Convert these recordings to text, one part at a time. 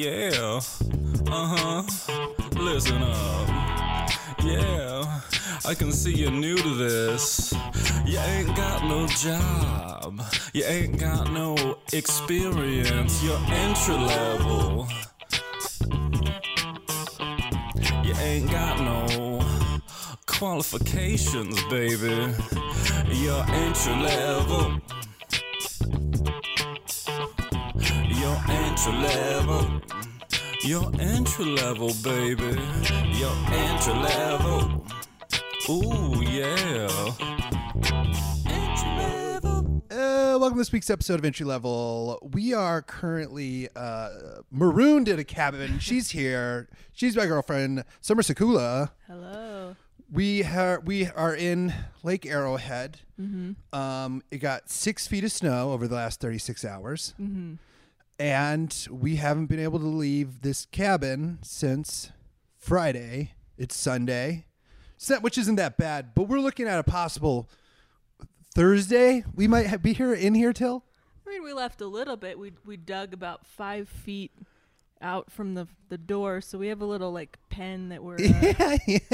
yeah. Uh huh. Listen up. Yeah. I can see you're new to this. You ain't got no job. You ain't got no experience. You're entry level. You ain't got no qualifications, baby. You're entry level. Entry level. You're entry level, baby. You're entry level. Ooh, yeah. Entry level. Uh, welcome to this week's episode of Entry Level. We are currently uh, marooned in a cabin. She's here. She's my girlfriend, Summer Sakula. Hello. We are we are in Lake Arrowhead. Um, it got six feet of snow over the last thirty six hours, and we haven't been able to leave this cabin since Friday. It's Sunday, so, which isn't that bad. But we're looking at a possible Thursday. We might ha- be here in here till. I mean, we left a little bit. We we dug about five feet out from the the door, so we have a little like pen that we're uh, yeah, yeah.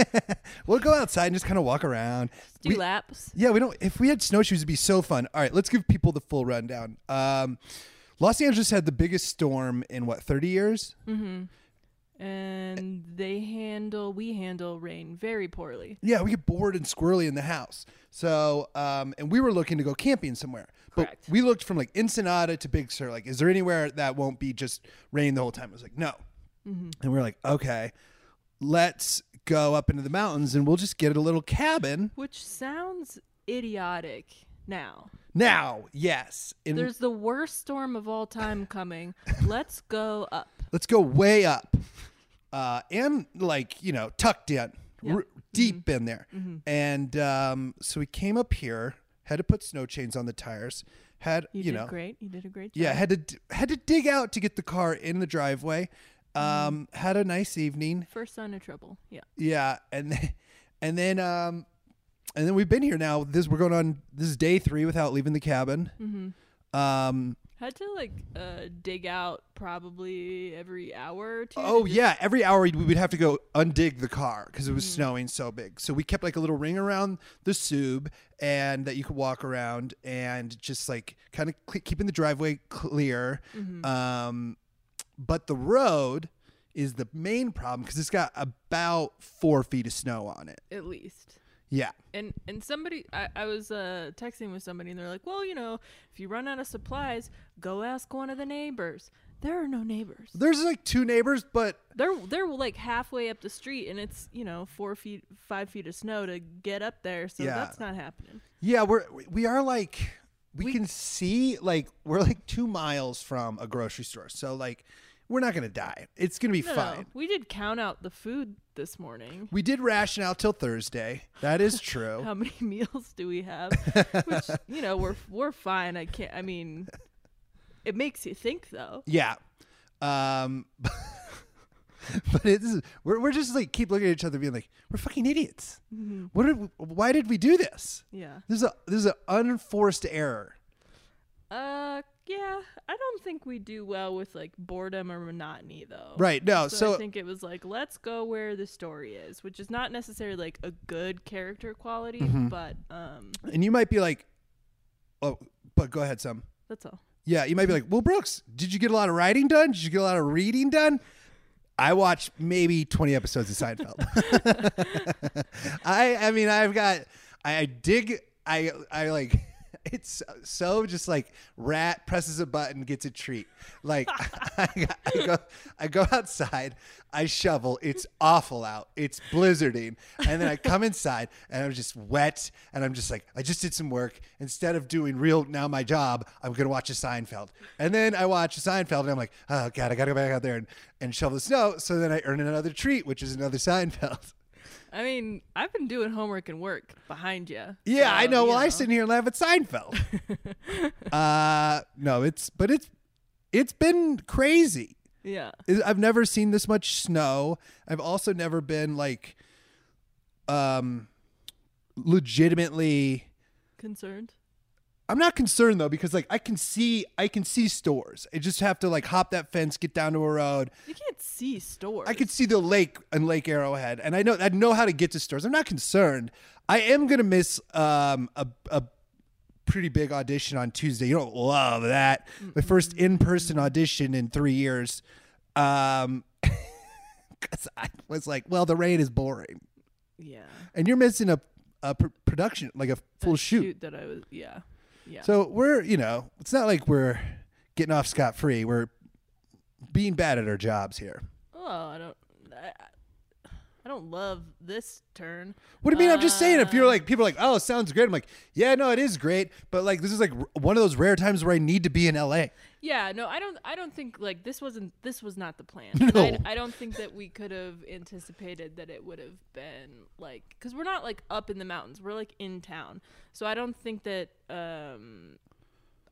We'll go outside and just kind of walk around. do We- laps. Yeah, we don't. If we had snowshoes, it'd be so fun. All right, let's give people the full rundown. Um, Los Angeles had the biggest storm in what thirty years? and they handle we handle rain very poorly. Yeah, we get bored and squirrely in the house. So, um, and we were looking to go camping somewhere, but Correct. we looked from like Ensenada to Big Sur. Like, is there anywhere that won't be just rain the whole time? I was like, no. And we are like, okay, let's go up into the mountains and we'll just get a little cabin. Which sounds idiotic now. Now, yes, and There's the worst storm of all time coming. Let's go up. let's go way up uh, and like you know tucked in Yeah. r- deep in there and um, so we came up here had to put snow chains on the tires had You, you, did know great. You did a great job. yeah had to d- had to dig out to get the car in the driveway Mm-hmm. um, had a nice evening First sign of trouble. Yeah. yeah and then and then um, and then we've been here now this we're going on this is day three without leaving the cabin Mm-hmm. um, Had to like uh, dig out probably every hour or two. to Oh yeah, every hour we would have to go undig the car because it was Mm-hmm. snowing so big. So we kept like a little ring around the sub and that you could walk around and just like kind of cl- keeping the driveway clear. Mm-hmm. Um, but the road is the main problem because it's got about four feet of snow on it. At least. Yeah, And and somebody I, I was uh, texting with somebody and they're like, Well, you know, if you run out of supplies, go ask one of the neighbors. There are no neighbors. there's like two neighbors, but They're they're like halfway up the street and it's, you know, four feet five feet of snow to get up there, so Yeah. that's not happening. yeah, we're we are like we, We- can see like we're like two miles from a grocery store, so like we're not gonna die. It's gonna be No, fine. no. We did count out the food this morning. We did ration out till Thursday. That is true. How many meals do we have? Which, you know, we're we're fine. I can't I mean it makes you think though. yeah. Um but it's we're we're just like keep looking at each other being like, we're fucking idiots. What did why did we do this? Yeah. This is a this is an unforced error. Uh, yeah. I don't think we do well with like boredom or monotony, though. Right. No, So, so, I think it was like, let's go where the story is, which is not necessarily like a good character quality, Mm-hmm. but um, and you might be like Oh, but go ahead, some. that's all. Yeah, you might be like, "Well, Brooks, did you get a lot of writing done? Did you get a lot of reading done?" I watched maybe 20 episodes of Seinfeld. I I mean, I've got I, I dig I I like it's so just like rat presses a button gets a treat. Like I, go I go outside, I shovel, it's awful out. It's blizzarding. And then I come inside and I'm just wet and I'm just like I just did some work instead of doing real now my job, I'm to watch a Seinfeld. And then I watch a Seinfeld and I'm like, "Oh god, I got to go back out there and and shovel the snow." So then I earn another treat, which is another Seinfeld. I mean, I've been doing homework and work behind you. Yeah, I know. you Well, I sit here and laugh at Seinfeld. uh, no, it's but it's it's been crazy. Yeah. I've never seen this much snow. I've also never been like, um, legitimately. Concerned. I'm not concerned though because like I can see I can see stores. I just have to like hop that fence, get down to a road. You can't see stores. I could see the lake and Lake Arrowhead, and I know I know how to get to stores. I'm not concerned. I am gonna miss um, a a pretty big audition on Tuesday. You don't love that. My first in person audition in three years. Um, because I was like, well, the rain is boring, Yeah. and you're missing a a pr- production like a full That shoot. that I was. Yeah. Yeah. So we're you know it's not like we're getting off scot free. We're being bad at our jobs here. oh, I don't. I, I don't love this turn. What do you mean? I'm just saying. If you're like, people are like, oh, it sounds great. I'm like, yeah, no, it is great. But like, this is like one of those rare times where I need to be in LA. Yeah, no, I don't. I don't think like this wasn't. This was not the plan. No. I, I don't think that we could have anticipated that it would have been like because we're not like up in the mountains. We're like in town. So I don't think that um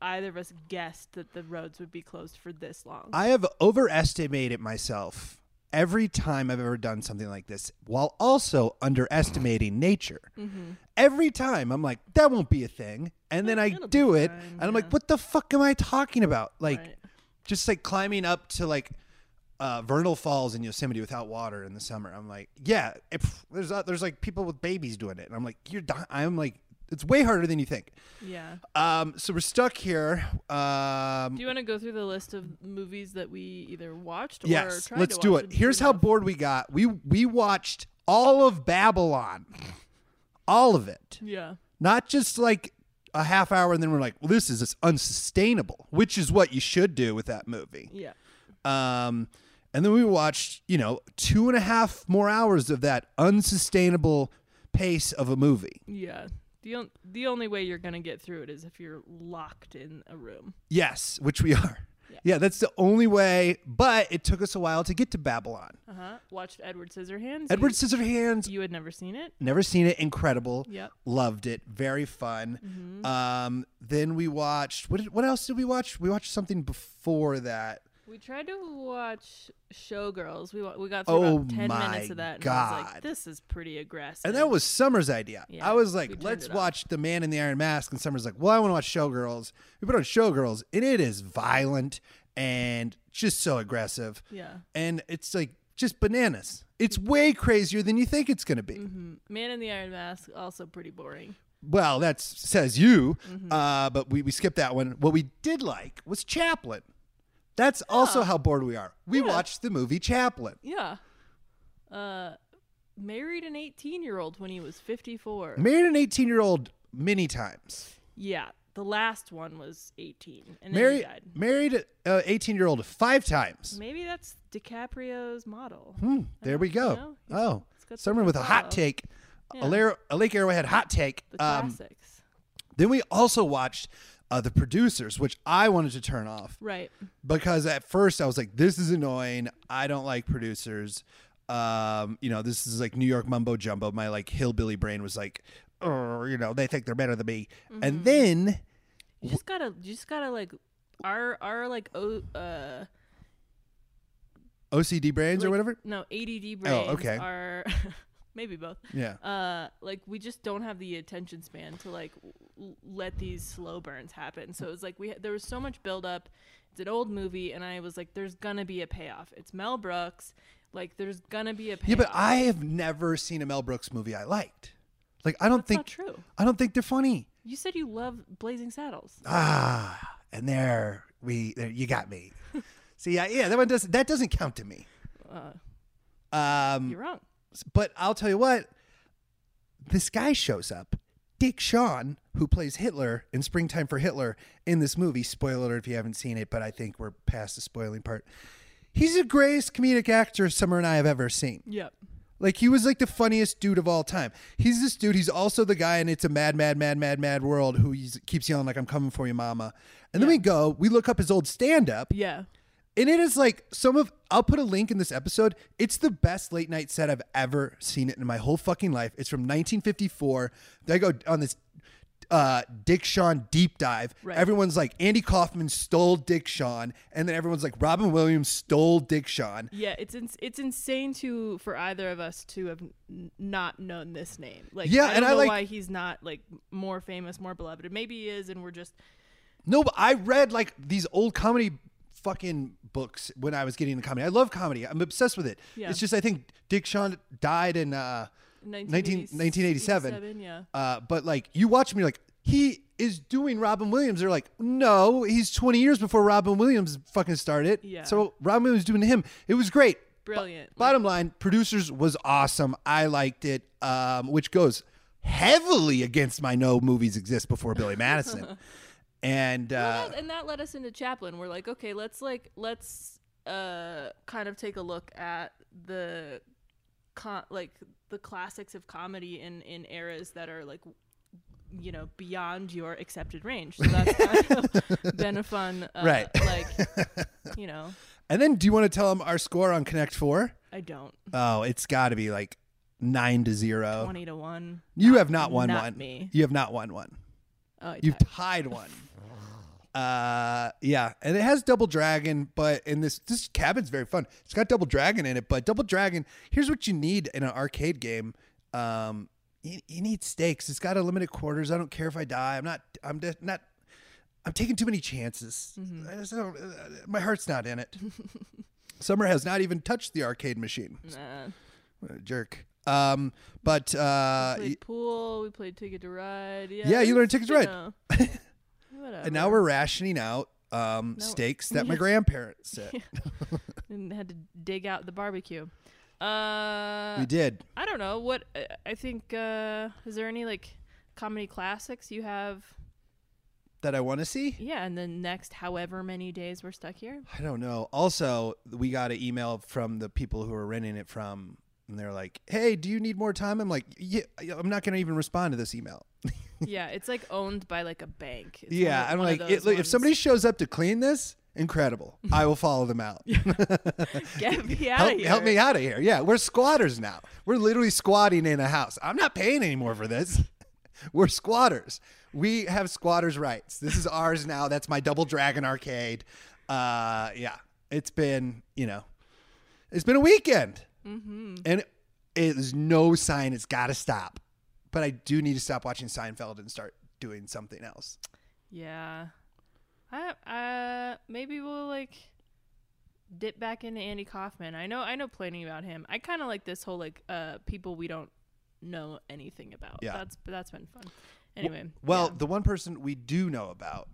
either of us guessed that the roads would be closed for this long. I have overestimated myself every time I've ever done something like this, while also underestimating nature. Every time I'm like, that won't be a thing, and then I It'll do it, fine, and I'm like, what the fuck am I talking about? Like, Right. just like climbing up to like uh, Vernal Falls in Yosemite without water in the summer. I'm like, yeah, if, there's uh, there's like people with babies doing it, and I'm like, you're dying. I'm like, it's way harder than you think. yeah. Um, so we're stuck here. Um, Do you want to go through the list of movies that we either watched or yes, tried let's to do watch it. Here's how off? bored we got. We we watched all of Babylon, all of it, Yeah. not just like a half hour, and then we're like, well, this is unsustainable, which is what you should do with that movie. Yeah. Um, and then we watched, you know, two and a half more hours of that unsustainable pace of a movie. Yeah. The on- the only way you're gonna get through it is if you're locked in a room. Yes, which we are. Yeah. Yeah, that's the only way. But it took us a while to get to Babylon. Uh huh. Watched Edward Scissorhands. Edward You, Scissorhands, you had never seen it. never seen it. Incredible. Yep. Loved it. Very fun. Mm-hmm. Um, then we watched. What did, What else did we watch? We watched something before that. We tried to watch Showgirls. We we got through Oh about ten minutes of that, and I was like, "This is pretty aggressive." And that was Summer's idea. Yeah, I was like, let's it off. watch The Man in the Iron Mask. And Summer's like, well, I want to watch Showgirls. We put on Showgirls, and it is violent and just so aggressive. yeah. And it's like just bananas. It's way crazier than you think it's going to be. hmm Man in the Iron Mask also pretty boring. Well, that says you, Mm-hmm. uh, but we, we skipped that one. What we did like was Chaplin. That's also how bored we are. We Yeah. watched the movie Chaplin. Yeah. Uh, married an 18 year old when he was 54. Married an 18 year old many times. yeah. The last one was 18, and then he Married died. married an 18 year old five times. Maybe that's DiCaprio's model. Hmm, there we go. you know, oh, Summer with a hot take. Yeah. A, Lake Arrowhead hot take. The Um, classics. then we also watched uh, the producers, which I wanted to turn off Right. because at first I was like, "This is annoying. I don't like producers." Um, you know, this is like New York mumbo jumbo. My like hillbilly brain was like, "Oh, you know, they think they're better than me." Mm-hmm. And then You just gotta, you just gotta like, our our like oh uh OCD brains or whatever. No, ADD brains Oh, okay. are maybe both. Yeah. Uh, like we just don't have the attention span to like let these slow burns happen. So it was like we there was so much build up. It's an old movie, and I was like, "There's gonna be a payoff." It's Mel Brooks. Like, there's gonna be a payoff. Yeah, but I have never seen a Mel Brooks movie I liked. Like I don't That's think true. I don't think they're funny. You said you love Blazing Saddles. Ah, and there we there, you got me. See, yeah, yeah, that one does that doesn't count to me. Uh, Um, you're wrong. but I'll tell you what, this guy shows up, Dick Shawn, who plays Hitler in Springtime for Hitler in this movie. Spoiler alert if you haven't seen it, but I think we're past the spoiling part. He's the greatest comedic actor Summer and I have ever seen. Yep. Like he was like the funniest dude of all time. He's this dude. He's also the guy in It's a Mad, Mad, Mad, Mad, Mad World who he's, keeps yelling like "I'm coming for you, Mama." And then we go, we look up his old stand-up, Yeah. And it is like some of. I'll put a link in this episode. It's the best late night set I've ever seen it in my whole fucking life. It's from 1954. They go on this uh, Dick Shawn deep dive. Right. Everyone's like Andy Kaufman stole Dick Shawn, and then everyone's like Robin Williams stole Dick Shawn. Yeah, it's ins- it's insane to for either of us to have n- not known this name. Like, Yeah, I don't and I know like- why he's not like more famous, more beloved. Maybe he is, and we're just No, but I read like these old comedy fucking books when I was getting into comedy. I love comedy. I'm obsessed with it. Yeah. It's just I think Dick Shawn died in uh, 19, 1987. 1987, Yeah, Uh, but like you watch me like he is doing Robin Williams. They're like, no, he's 20 years before Robin Williams fucking started. Yeah. So Robin Williams doing to him. It was great. brilliant. Bottom line, producers was awesome. I liked it, um, which goes heavily against my no movies exist before Billy Madison. and uh, Well, that- and that led us into Chaplin. We're like, okay, let's like let's uh kind of take a look at the con- like the classics of comedy in in eras that are like you know beyond your accepted range. So that's kind of been a fun uh, Right. like you know, and then do you want to tell them our score on Connect Four? I don't Oh, it's got to be like nine to zero. 20 to 1. You have not won not one. me. You have not won one. Oh, I You've tied. one. Uh, yeah, and it has Double Dragon, but in this this cabin's very fun. It's got Double Dragon in it, but Double Dragon. Here's what you need in an arcade game. Um, you, you need stakes. It's got unlimited quarters. I don't care if I die. I'm not. I'm just not. I'm taking too many chances. I just don't, uh, my heart's not in it. Summer has not even touched the arcade machine. Nah. What a jerk. Um, but uh, played pool. We played Ticket to Ride. Yeah, Yeah, you learned Ticket to Ride. know, and now we're rationing out um, No. steaks that my grandparents said. and had to dig out the barbecue. Uh, we did. I don't know what I- I think. Uh, is there any like comedy classics you have? that I want to see? Yeah, and then next however many days we're stuck here. I don't know. Also, we got an email from the people who are renting it from, and they're like, "Hey, do you need more time?" I'm like, "Yeah, I'm not going to even respond to this email." yeah, it's like owned by like a bank. It's yeah, one I'm one like, it, look, if somebody shows up to clean this, incredible. I will follow them out. get me out help, of here. help me out of here. Yeah, we're squatters now. We're literally squatting in a house. I'm not paying anymore for this. We're squatters. We have squatters' rights. This is ours now. That's my Double Dragon arcade. Uh, yeah, it's been you know, it's been a weekend, mm-hmm. and it is no sign it's got to stop. But I do need to stop watching Seinfeld and start doing something else. Yeah. I uh maybe we'll like dip back into Andy Kaufman. I know I know plenty about him. I kind of like this whole like uh people we don't know anything about. Yeah. That's that's been fun. Anyway. Well, yeah. the one person we do know about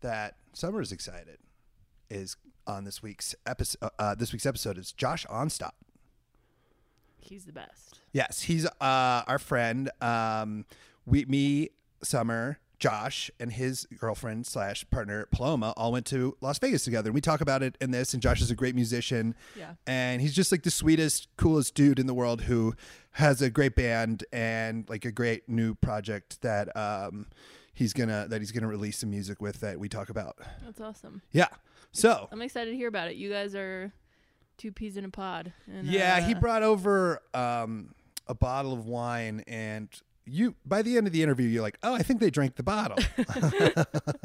that Summer is excited is on this week's episode. Uh, this week's episode is Josh Onstott. He's the best. Yes, he's uh, our friend. Um, we, me, Summer, Josh, and his girlfriend slash partner Paloma all went to Las Vegas together. And we talk about it in this. And Josh is a great musician. Yeah. And he's just like the sweetest, coolest dude in the world who has a great band and like a great new project that um, he's gonna that he's gonna release some music with that we talk about. That's awesome. Yeah. So I'm excited to hear about it. You guys are two peas in a pod. And, Yeah, he uh, brought over um, a bottle of wine, and you by the end of the interview, you're like, "Oh, I think they drank the bottle."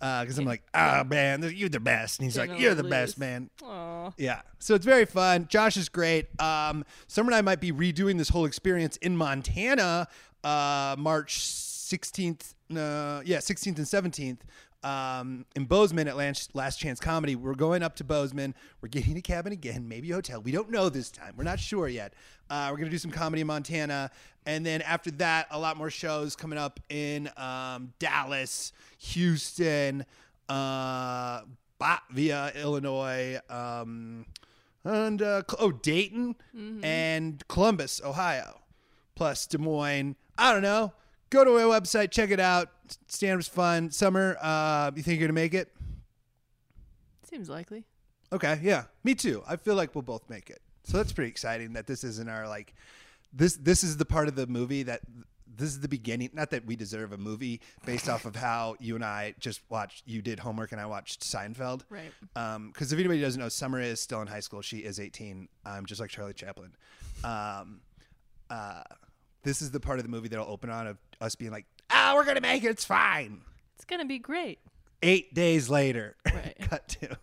Because I'm like, "Ah, man, you're the best," and he's like, "You're the little best, man." Aw. Yeah, so it's very fun. Josh is great. Um, Summer and I might be redoing this whole experience in Montana, uh, March 16th. Uh, yeah, 16th and 17th. Um, in Bozeman at Last, Last Chance Comedy. We're going up to Bozeman. We're getting a cabin again, maybe a hotel. We don't know this time. We're not sure yet. Uh, we're gonna do some comedy in Montana, and then after that, a lot more shows coming up in um, Dallas, Houston, uh, Batavia, Illinois, um, and uh, oh Dayton and Columbus, Ohio, plus Des Moines. I don't know. Go to our website, check it out. Stand up's fun. Summer, uh, you think you're gonna make it? Seems likely. Okay, yeah, me too. I feel like we'll both make it. So that's pretty exciting that this isn't our like this this is the part of the movie that this is the beginning. Not that we deserve a movie based off of how you and I just watched. You did homework and I watched Seinfeld. Right. Because if anybody doesn't know, Summer is still in high school. She is 18, um, just like Charlie Chaplin. Um, uh, this is the part of the movie that'll open on of us being like, "Ah, we're gonna make it. It's fine." It's gonna be great. Eight days later, Right. cut to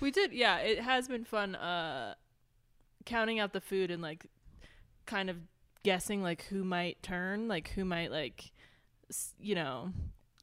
We did, yeah. It has been fun, uh, counting out the food and like, kind of guessing like who might turn, like who might like, s- you know,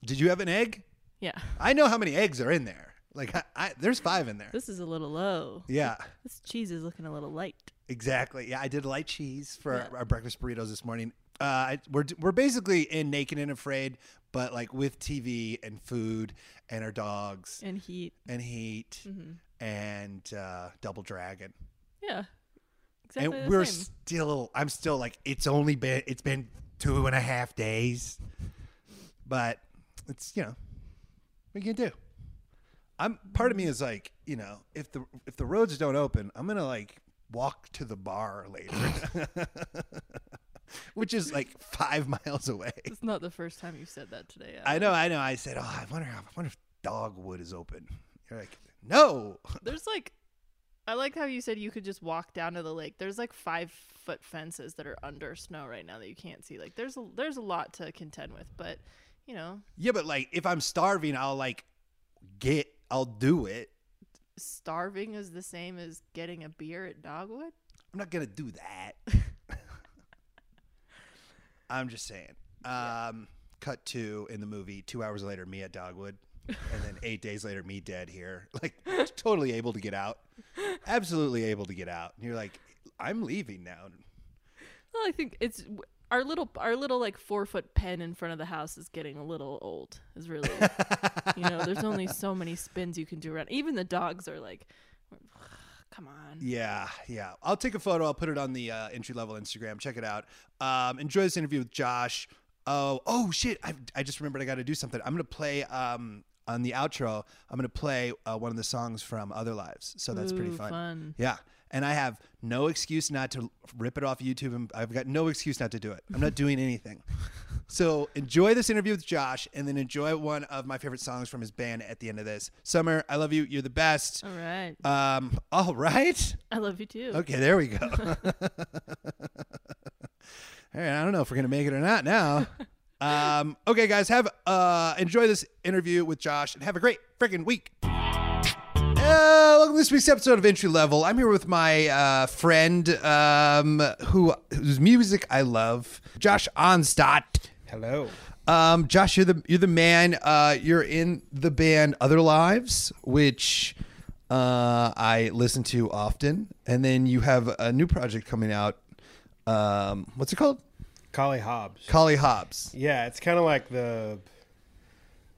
Did you have an egg? yeah. I know how many eggs are in there. Like, I, I, there's five in there. This is a little low. Yeah, This cheese is looking a little light. exactly. Yeah, I did light cheese for Yeah. our, our breakfast burritos this morning. Uh, we're we're basically in Naked and Afraid, but like with TV and food and our dogs And heat. and heat Mm-hmm. and uh, Double Dragon. Yeah. Exactly. and we're same. still i'm still like it's only been it's been two and a half days but it's you know what you can do i'm part of me is like you know if the if the roads don't open i'm gonna like walk to the bar later which is like five miles away It's not the first time you've said that today. i know i know i said oh i wonder i wonder if dogwood is open you're like no There's like, I like how you said you could just walk down to the lake. There's like five foot fences that are under snow right now that you can't see. Like, there's a there's a lot to contend with, but you know, yeah but like if i'm starving i'll like get i'll do it starving is the same as getting a beer at Dogwood. I'm not gonna do that. I'm just saying. Um, cut to in the movie. Two hours later, me at Dogwood, and then eight days later, me dead here. Like totally able to get out. Absolutely able to get out. And you're like, I'm leaving now. Well, I think it's our little our little like four foot pen in front of the house is getting a little old. Is really, you know, there's only so many spins you can do around. Even the dogs are like, come on. Yeah, yeah. I'll take a photo. I'll put it on the uh, entry level Instagram. Check it out. Um, enjoy this interview with Josh. Oh, oh shit! I, I just remembered I got to do something. I'm gonna play um, on the outro. I'm gonna play uh, one of the songs from Other Lives. So that's pretty fun. fun. Yeah, and I have no excuse not to rip it off YouTube, and I've got no excuse not to do it. I'm not doing anything. So enjoy this interview with Josh, and then enjoy one of my favorite songs from his band at the end of this. Summer, I love you. You're the best. All right. Um, all right. I love you too. Okay, there we go. All right, I don't know if we're gonna make it or not now. Um, okay, guys, have uh, enjoy this interview with Josh and have a great freaking week. Uh, welcome to this week's episode of Entry Level. I'm here with my uh, friend um, who whose music I love, Josh Onstott. Hello. Um, Josh, you're the you're the man. Uh, you're in the band Other Lives, which uh, I listen to often, and then you have a new project coming out. Um, what's it called? Collie Hobbs. Collie Hobbs. Yeah, it's kind of like the.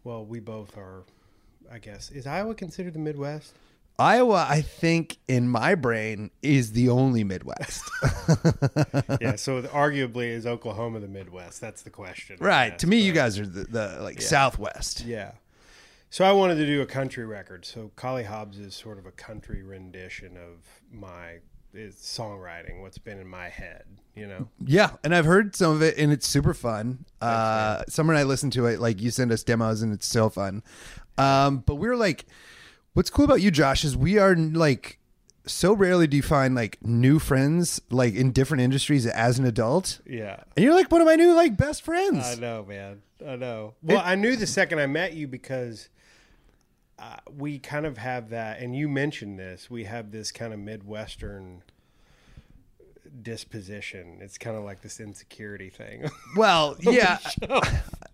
Well, we both are, I guess. Is Iowa considered the Midwest? Iowa, I think, in my brain, is the only Midwest. yeah, so arguably is Oklahoma the Midwest? That's the question. Right. guess, To me, you guys are the, the like Southwest. Yeah. So I wanted to do a country record. So Collie Hobbs is sort of a country rendition of my is songwriting, what's been in my head, you know? Yeah, and I've heard some of it, and it's super fun. Uh, Summer and I listen to it. Like you send us demos, and it's so fun. Um, but we're like, what's cool about you, Josh, is we are like so rarely do you find like new friends like in different industries as an adult, Yeah. and you're like one of my new like best friends. I know, man. I know. Well, I knew the second I met you because uh, we kind of have that, and you mentioned this. We have this kind of Midwestern disposition. It's kind of like this insecurity thing. Well, yeah,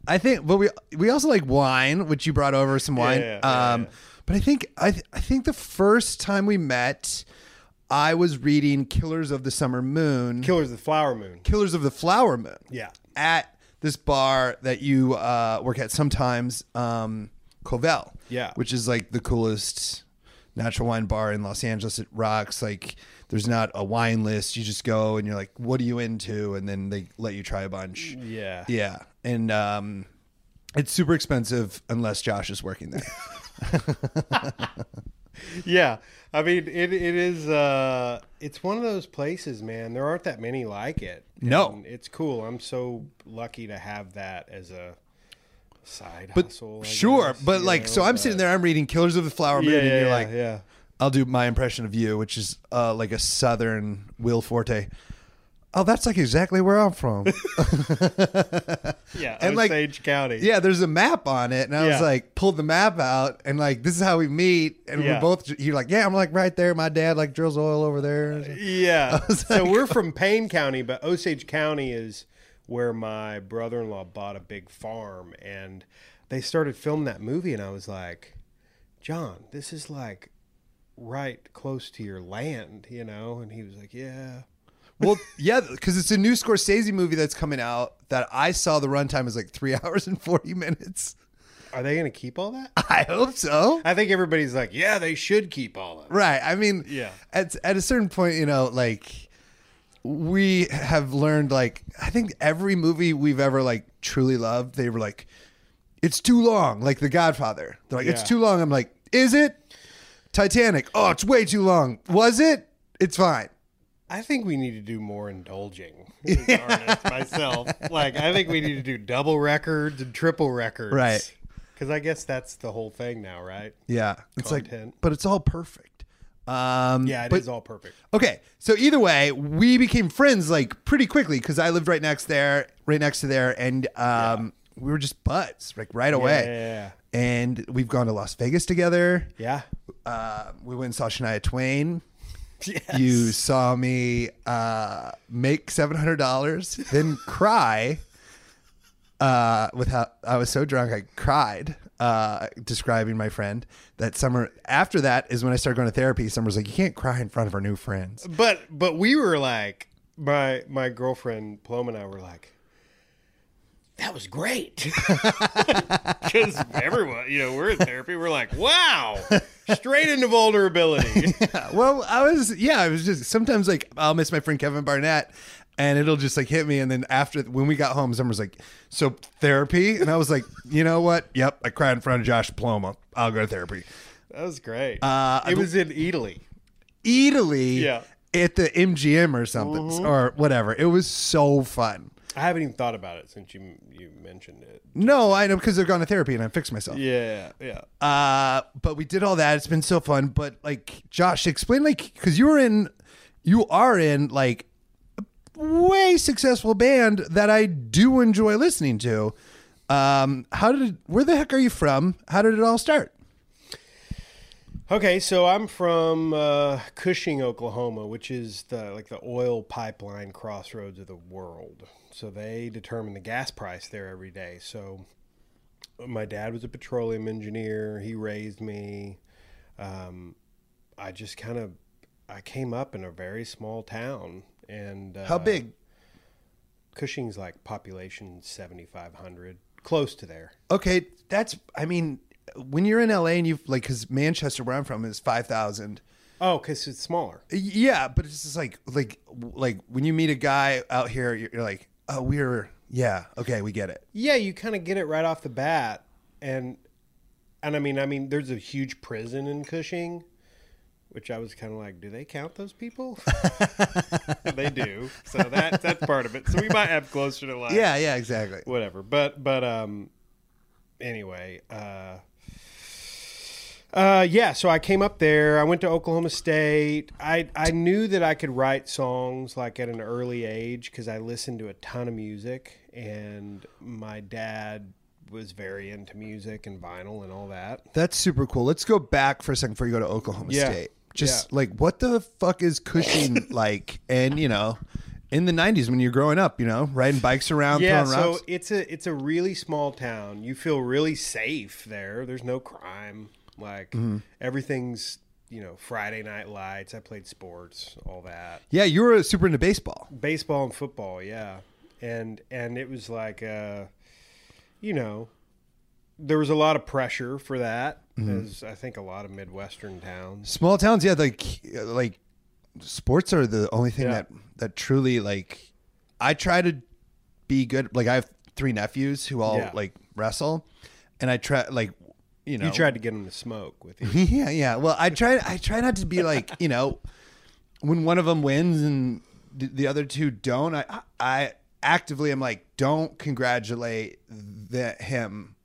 I think, but we we also like wine, which you brought over some wine. Yeah, yeah, um, yeah. But I think I th- I think the first time we met, I was reading Killers of the Summer Moon, Killers of the Flower Moon. Killers of the Flower Moon. Yeah. at this bar that you uh, work at sometimes, um, Covell. Yeah. which is like the coolest natural wine bar in Los Angeles. It rocks. Like, there's not a wine list. You just go and you're like, "What are you into?" And then they let you try a bunch. Yeah. Yeah, and um, it's super expensive unless Josh is working there. Yeah. I mean, it, it is, uh, it's one of those places, man. There aren't that many like it. No. And it's cool. I'm so lucky to have that as a side But hustle. Sure, guess, but you like, know, so I'm sitting there, I'm reading Killers of the Flower Moon, Yeah, and yeah, you're yeah, like, yeah. I'll do my impression of you, which is uh, like a southern Will Forte. oh, that's like exactly where I'm from. Yeah, And, like- Osage County. yeah, there's a map on it, and I was like, pulled the map out, and like, this is how we meet, and Yeah. we're both. You're like, yeah, I'm like right there. My dad like drills oil over there. Yeah. was so we're from Payne County, but Osage County is where my brother-in-law bought a big farm, and they started filming that movie, and I was like, John, this is like right close to your land, you know? And he was like, Yeah. Well, yeah, because it's a new Scorsese movie that's coming out that I saw. The runtime is like three hours and forty minutes. Are they going to keep all that? I hope so. I think everybody's like, Yeah, they should keep all of it. Right. I mean, Yeah. At at a certain point, you know, like we have learned, like I think every movie we've ever like truly loved, they were like, it's too long. Like The Godfather, they're like, it's Yeah. too long. I'm like, is it? Titanic. Oh, it's way too long. Was it? It's fine. I think we need to do more indulging myself. Like, I think we need to do double records and triple records. Right. Because I guess that's the whole thing now, right? Yeah. It's like, Content. but it's all perfect. Um, Yeah, it is but, all perfect. Okay, so either way, we became friends like pretty quickly because I lived right next there, right next to there, and um, we were just buds like right away. Yeah. And we've gone to Las Vegas together. Yeah. Uh, we went and saw Shania Twain. Yes. You saw me uh, make seven hundred dollars, then cry. Uh, with how I was so drunk, I cried. Uh, describing my friend that summer. After that is when I started going to therapy. Summer's like, you can't cry in front of our new friends. But but we were like my my girlfriend Plum and I were like that was great because everyone you know we're in therapy we're like wow straight into vulnerability Well, I was yeah, I was just sometimes like I'll miss my friend Kevin Barnett and it'll just like hit me and then after when we got home Summer's like, "So therapy?" And I was like, "You know what? Yep, I cried in front of Josh Paloma. I'll go to therapy." that was great Uh, it was in Italy Italy Yeah. at the MGM or something or whatever. It was so fun. I haven't even thought about it since you you mentioned it No, I know because I've gone to therapy and I fixed myself. yeah yeah Uh, but we did all that. It's been so fun. But like, Josh, explain like because you were in, you are in like way successful band that I do enjoy listening to. Um, how did where the heck are you from? How did it all start? Okay, so I'm from uh, Cushing, Oklahoma, which is the like the oil pipeline crossroads of the world. So they determine the gas price there every day. So my dad was a petroleum engineer. He raised me. Um, I just kind of I came up in a very small town, and uh, How big? Cushing's like population seventy five hundred, close to there. Okay, that's I mean, when you're in LA and you've like because Manchester, where I'm from, is five thousand. Oh, because it's smaller. Yeah, but it's just like like like when you meet a guy out here, you're, you're like, oh, we're yeah, okay, we get it. Yeah, you kind of get it right off the bat, and and I mean, I mean, there's a huge prison in Cushing, which I was kind of like, do they count those people? they do, so that that's part of it. So we might have closer to like Yeah, yeah, exactly. whatever. But but um, anyway, uh. Uh, yeah, so I came up there. I went to Oklahoma State. I I knew that I could write songs like at an early age because I listened to a ton of music, and my dad was very into music and vinyl and all that. That's super cool. Let's go back for a second before you go to Oklahoma Yeah. State. Just like what the fuck is Cushing like? And you know, in the '90s when you're growing up, you know, riding bikes around, Yeah, so rocks. it's a it's a really small town. You feel really safe there. There's no crime. Like Mm-hmm. everything's you know Friday night lights. I played sports, all that. yeah, you were super into baseball. baseball and football yeah and and it was like uh you know there was a lot of pressure for that Mm-hmm. as i think a lot of midwestern towns Small towns, yeah, like like sports are the only thing Yeah. that that truly like. I try to be good. Like I have three nephews who all Yeah. like wrestle, and I try like you know you tried to get them to smoke with you yeah, yeah. Well, I try. I try not to be like you know, when one of them wins and the other two don't. I I actively am like, don't congratulate the, him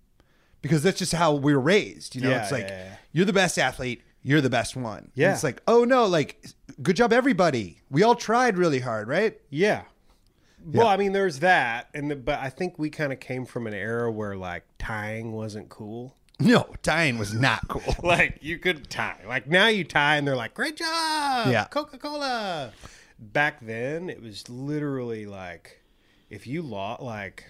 because that's just how we were raised. You know, Yeah, it's like yeah, yeah. you're the best athlete. You're the best one. And Yeah. it's like, oh no, like good job, everybody. We all tried really hard, right? yeah Well, I mean, there's that, and the, but I think we kind of came from an era where like tying wasn't cool. No, tying was not cool. Like you could tie. Like now you tie, and they're like, "Great job, Yeah. Coca Cola." Back then, it was literally like, if you lost, like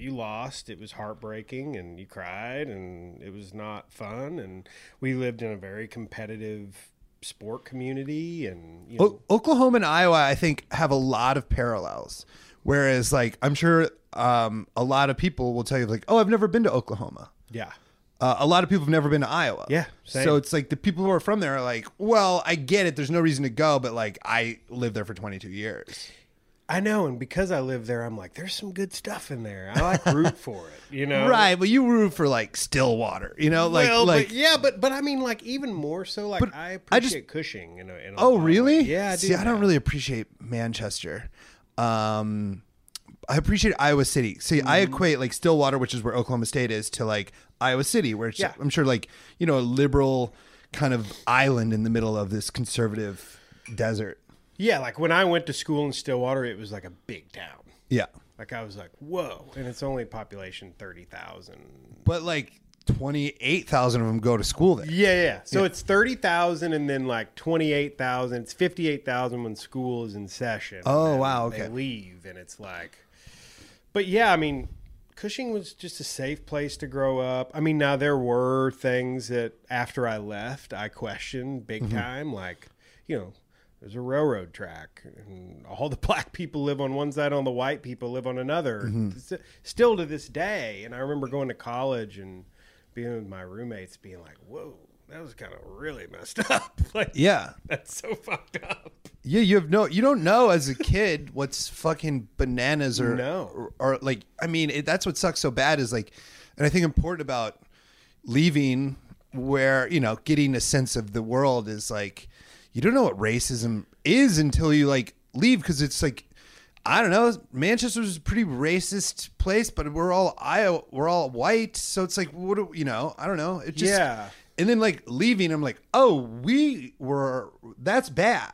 you lost, it was heartbreaking, and you cried, and it was not fun. And we lived in a very competitive sport community, and you know, O- Oklahoma and Iowa, I think, have a lot of parallels. Whereas, like, I'm sure um, a lot of people will tell you, like, oh, I've never been to Oklahoma. yeah, Uh, a lot of people have never been to Iowa. Yeah, same. So it's like the people who are from there are like, well, I get it. There's no reason to go, but like, I lived there for 22 years. I know, and because I live there, I'm like, there's some good stuff in there. I like root for it, you know, Right. But you root for like Stillwater, you know, like, well, like, but, yeah, but but I mean, like even more so, like I I just- appreciate Cushing. In a, in a Oh, really? ways. Yeah, I do. See, I don't really appreciate Manchester. Um, I appreciate Iowa City. See, I Mm-hmm. equate like Stillwater, which is where Oklahoma State is, to like Iowa City, where it's, Yeah. I'm sure like you know a liberal kind of island in the middle of this conservative desert. Yeah, like when I went to school in Stillwater, it was like a big town. Yeah, Like I was like, whoa, and it's only population thirty thousand. but like twenty eight thousand of them go to school there. Yeah, yeah. So it's thirty thousand, and then like twenty eight thousand. It's fifty eight thousand when school is in session. Oh, wow, They okay. leave, and it's like, but yeah, I mean, Cushing was just a safe place to grow up. I mean, now there were things that after I left, I questioned big Mm-hmm. time, like you know. There's a railroad track, and all the black people live on one side, all the white people live on another. Mm-hmm. Still to this day, and I remember going to college and being with my roommates, being like, "Whoa, that was kind of really messed up. like, Yeah, that's so fucked up." yeah. You have no, you don't know as a kid what's fucking bananas or No. or, or, like. I mean, it, that's what sucks so bad is like, and I think important about leaving where you know getting a sense of the world is like you don't know what racism is until you like leave because it's like I don't know Manchester's a pretty racist place but we're all Iowa we're all white so it's like what do you know I don't know it just Yeah. and then like leaving I'm like oh we were that's bad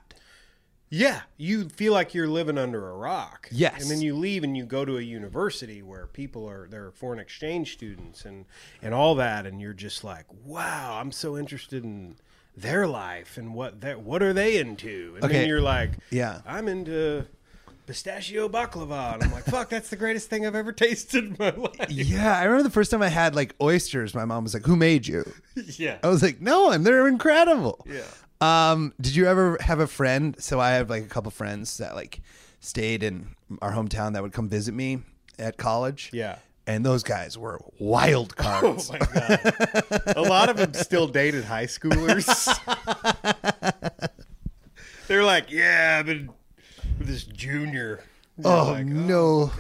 Yeah, you feel like you're living under a rock. Yes. and then you leave and you go to a university where people are they're foreign exchange students and and all that, and you're just like, wow, I'm so interested in their life and what they what are they into, and Okay. then you're like, Yeah. I'm into pistachio baklava, and I'm like, fuck, that's the greatest thing I've ever tasted in my life. yeah I remember the first time I had like oysters my mom was like who made you yeah, I was like, no one. They're incredible. Yeah. Um, did you ever have a friend? So I have like a couple friends that like stayed in our hometown that would come visit me at college. yeah. And those guys were wild Oh cards. my god! A lot of them still dated high schoolers. They're like, "Yeah, I've been with this junior." Oh like, no.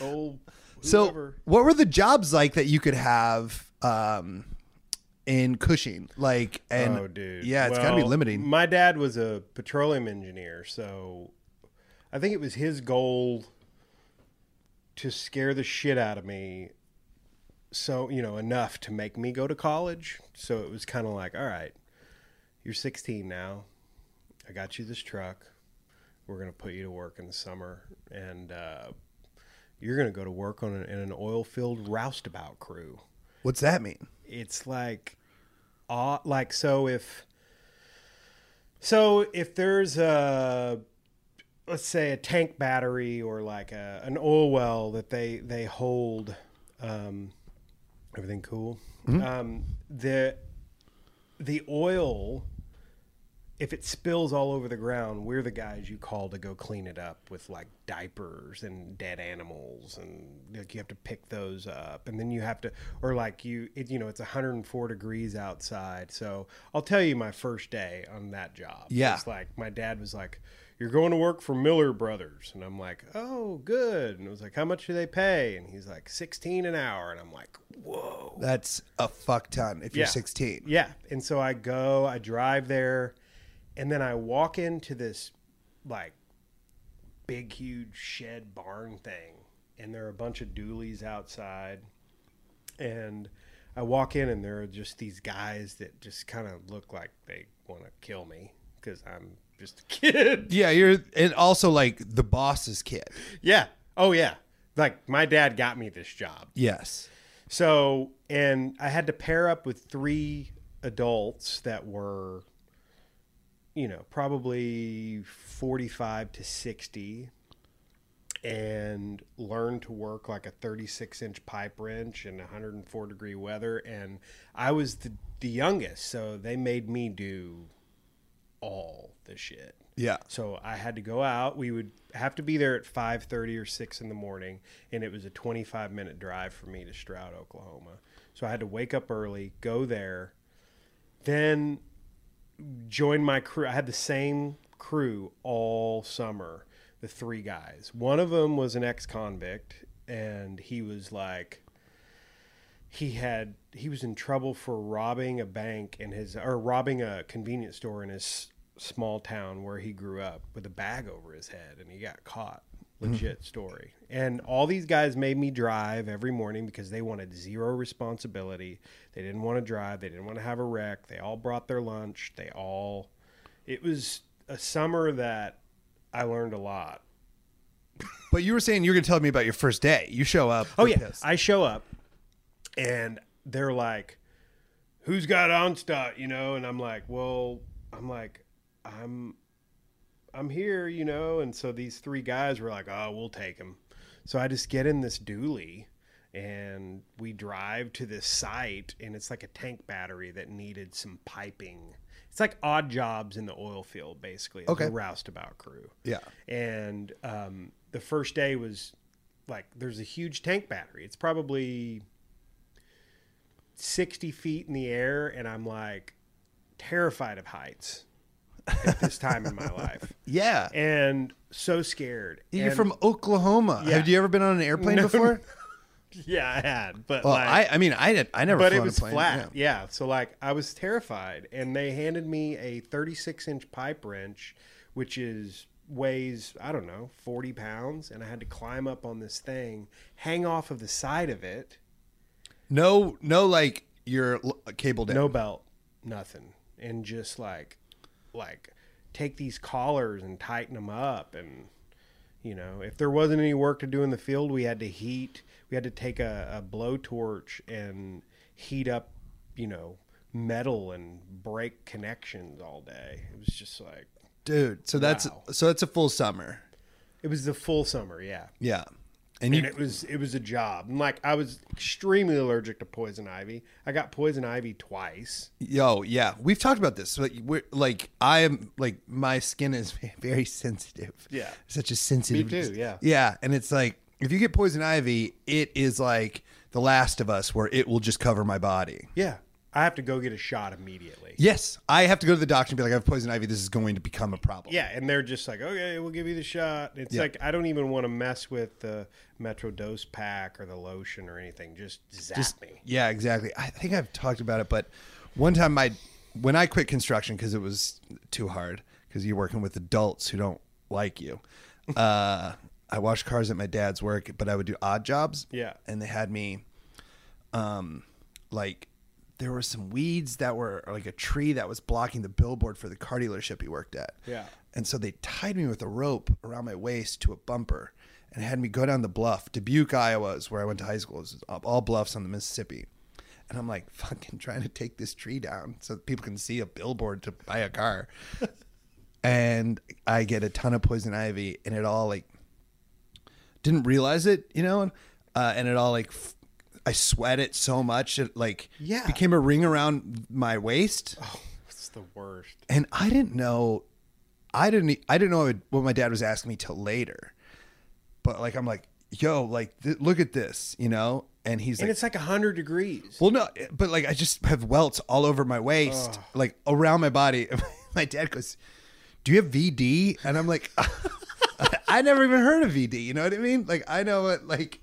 Oh, so what were the jobs like that you could have um in Cushing? Like and oh, dude. yeah, it's gotta be limiting. My dad was a petroleum engineer, so I think it was his goal to scare the shit out of me. So you know enough to make me go to college. So it was kind of like, all right, you're 16 now. I got you this truck. We're gonna put you to work in the summer, and uh, you're gonna go to work on an, in an oil-filled roustabout crew What's that mean? it's like uh, like so if so if there's a let's say a tank battery or like a, an oil well that they they hold um, everything cool um, the the oil if it spills all over the ground, we're the guys you call to go clean it up with like diapers and dead animals, and like you have to pick those up, and then you have to, or like you, it, you know, it's 104 degrees outside. So I'll tell you my first day on that job. Yeah. it's like my dad was like, "You're going to work for Miller Brothers," and I'm like, "Oh, good." And it was like, "How much do they pay?" And he's like, "16 an hour," and I'm like, "Whoa." That's a fuck ton if you're 16. Yeah. And so I go, I drive there, and then I walk into this like big, huge shed barn thing, and there are a bunch of dualies outside. And I walk in, and there are just these guys that just kind of look like they want to kill me. because I'm just a kid. Yeah, you're and also like the boss's kid. yeah. Oh yeah. Like my dad got me this job. Yes. So, and I had to pair up with three adults that were, you know, probably 45 to 60 and learn to work like a 36 inch pipe wrench in 104 degree weather. And I was the, the youngest, so they made me do all the shit. Yeah. So I had to go out. We would have to be there at 5:30 or 6 in the morning, and it was a 25 minute drive for me to Stroud, Oklahoma. So I had to wake up early, go there, then join my crew. I had the same crew all summer, the three guys. One of them was an ex-convict and he was like he had he was in trouble for robbing a bank in his or robbing a convenience store in his small town where he grew up with a bag over his head and he got caught legit story and all these guys made me drive every morning because they wanted zero responsibility they didn't want to drive they didn't want to have a wreck they all brought their lunch they all it was a summer that i learned a lot But you were saying you were going to tell me about your first day. You show up. Oh you're yeah, pissed. I show up, and they're like, "Who's got Onstott?" You know, and I'm like, "Well, I'm like, I'm, I'm here," you know, and so these three guys were like, "Oh, we'll take him." So I just get in this dually, and we drive to this site, and it's like a tank battery that needed some piping. It's like odd jobs in the oil field, basically. Okay. the roustabout crew yeah. and um, the first day was like there's a huge tank battery it's probably 60 feet in the air and i'm like terrified of heights at this time in my life Yeah. and so scared You're And- from Oklahoma. Yeah. Have you ever been on an airplane No, before? yeah i had but Well, like, I, I mean, I did. I never. but it was plane. flat Yeah. yeah. so like i was terrified and they handed me a 36 inch pipe wrench which is weighs i don't know 40 pounds and i had to climb up on this thing hang off of the side of it No, no, like your cable down. no belt nothing and just like like take these collars and tighten them up and you know if there wasn't any work to do in the field we had to heat we had to take a, a blowtorch and heat up you know metal and break connections all day it was just like dude. So that's so that's a full summer. it was the full summer yeah Yeah, and you and it was it was a job and like i was extremely allergic to poison ivy i got poison ivy twice Yo, yeah, we've talked about this. Like, we're like, I am like, my skin is very sensitive. Yeah. such a sensitive. Me too, yeah. yeah, and it's like if you get poison ivy, it is like The Last of Us, where it will just cover my body. yeah i have to go get a shot immediately Yes, I have to go to the doctor and be like, I have poison ivy. This is going to become a problem. Yeah, and they're just like, okay, we'll give you the shot. It's Yeah. like I don't even want to mess with the Medrol Dose pack or the lotion or anything. Just zap me. yeah, exactly. I think I've talked about it, but one time my when I quit construction because it was too hard because you're working with adults who don't like you. Uh, I washed cars at my dad's work, but I would do odd jobs. Yeah. and they had me, um, like there were some weeds that were like a tree that was blocking the billboard for the car dealership he worked at. Yeah. And so they tied me with a rope around my waist to a bumper and had me go down the bluff. Dubuque, Iowa is where I went to high school. It's all bluffs on the Mississippi. And I'm like fucking trying to take this tree down so that people can see a billboard to buy a car. and I get a ton of poison ivy and it all like didn't realize it, you know, uh, and it all like f- I sweat it so much it like Yeah. became a ring around my waist Oh, It's the worst. and I didn't know, I didn't, I didn't know what my dad was asking me till later, but like I'm like, yo, like th- look at this, you know, and he's And like, it's like hundred degrees. well, no, eh, but like I just have welts all over my waist, like around my body. my dad goes, "Do you have VD?" And I'm like, I never even heard of VD. You know what I mean? Like I know what like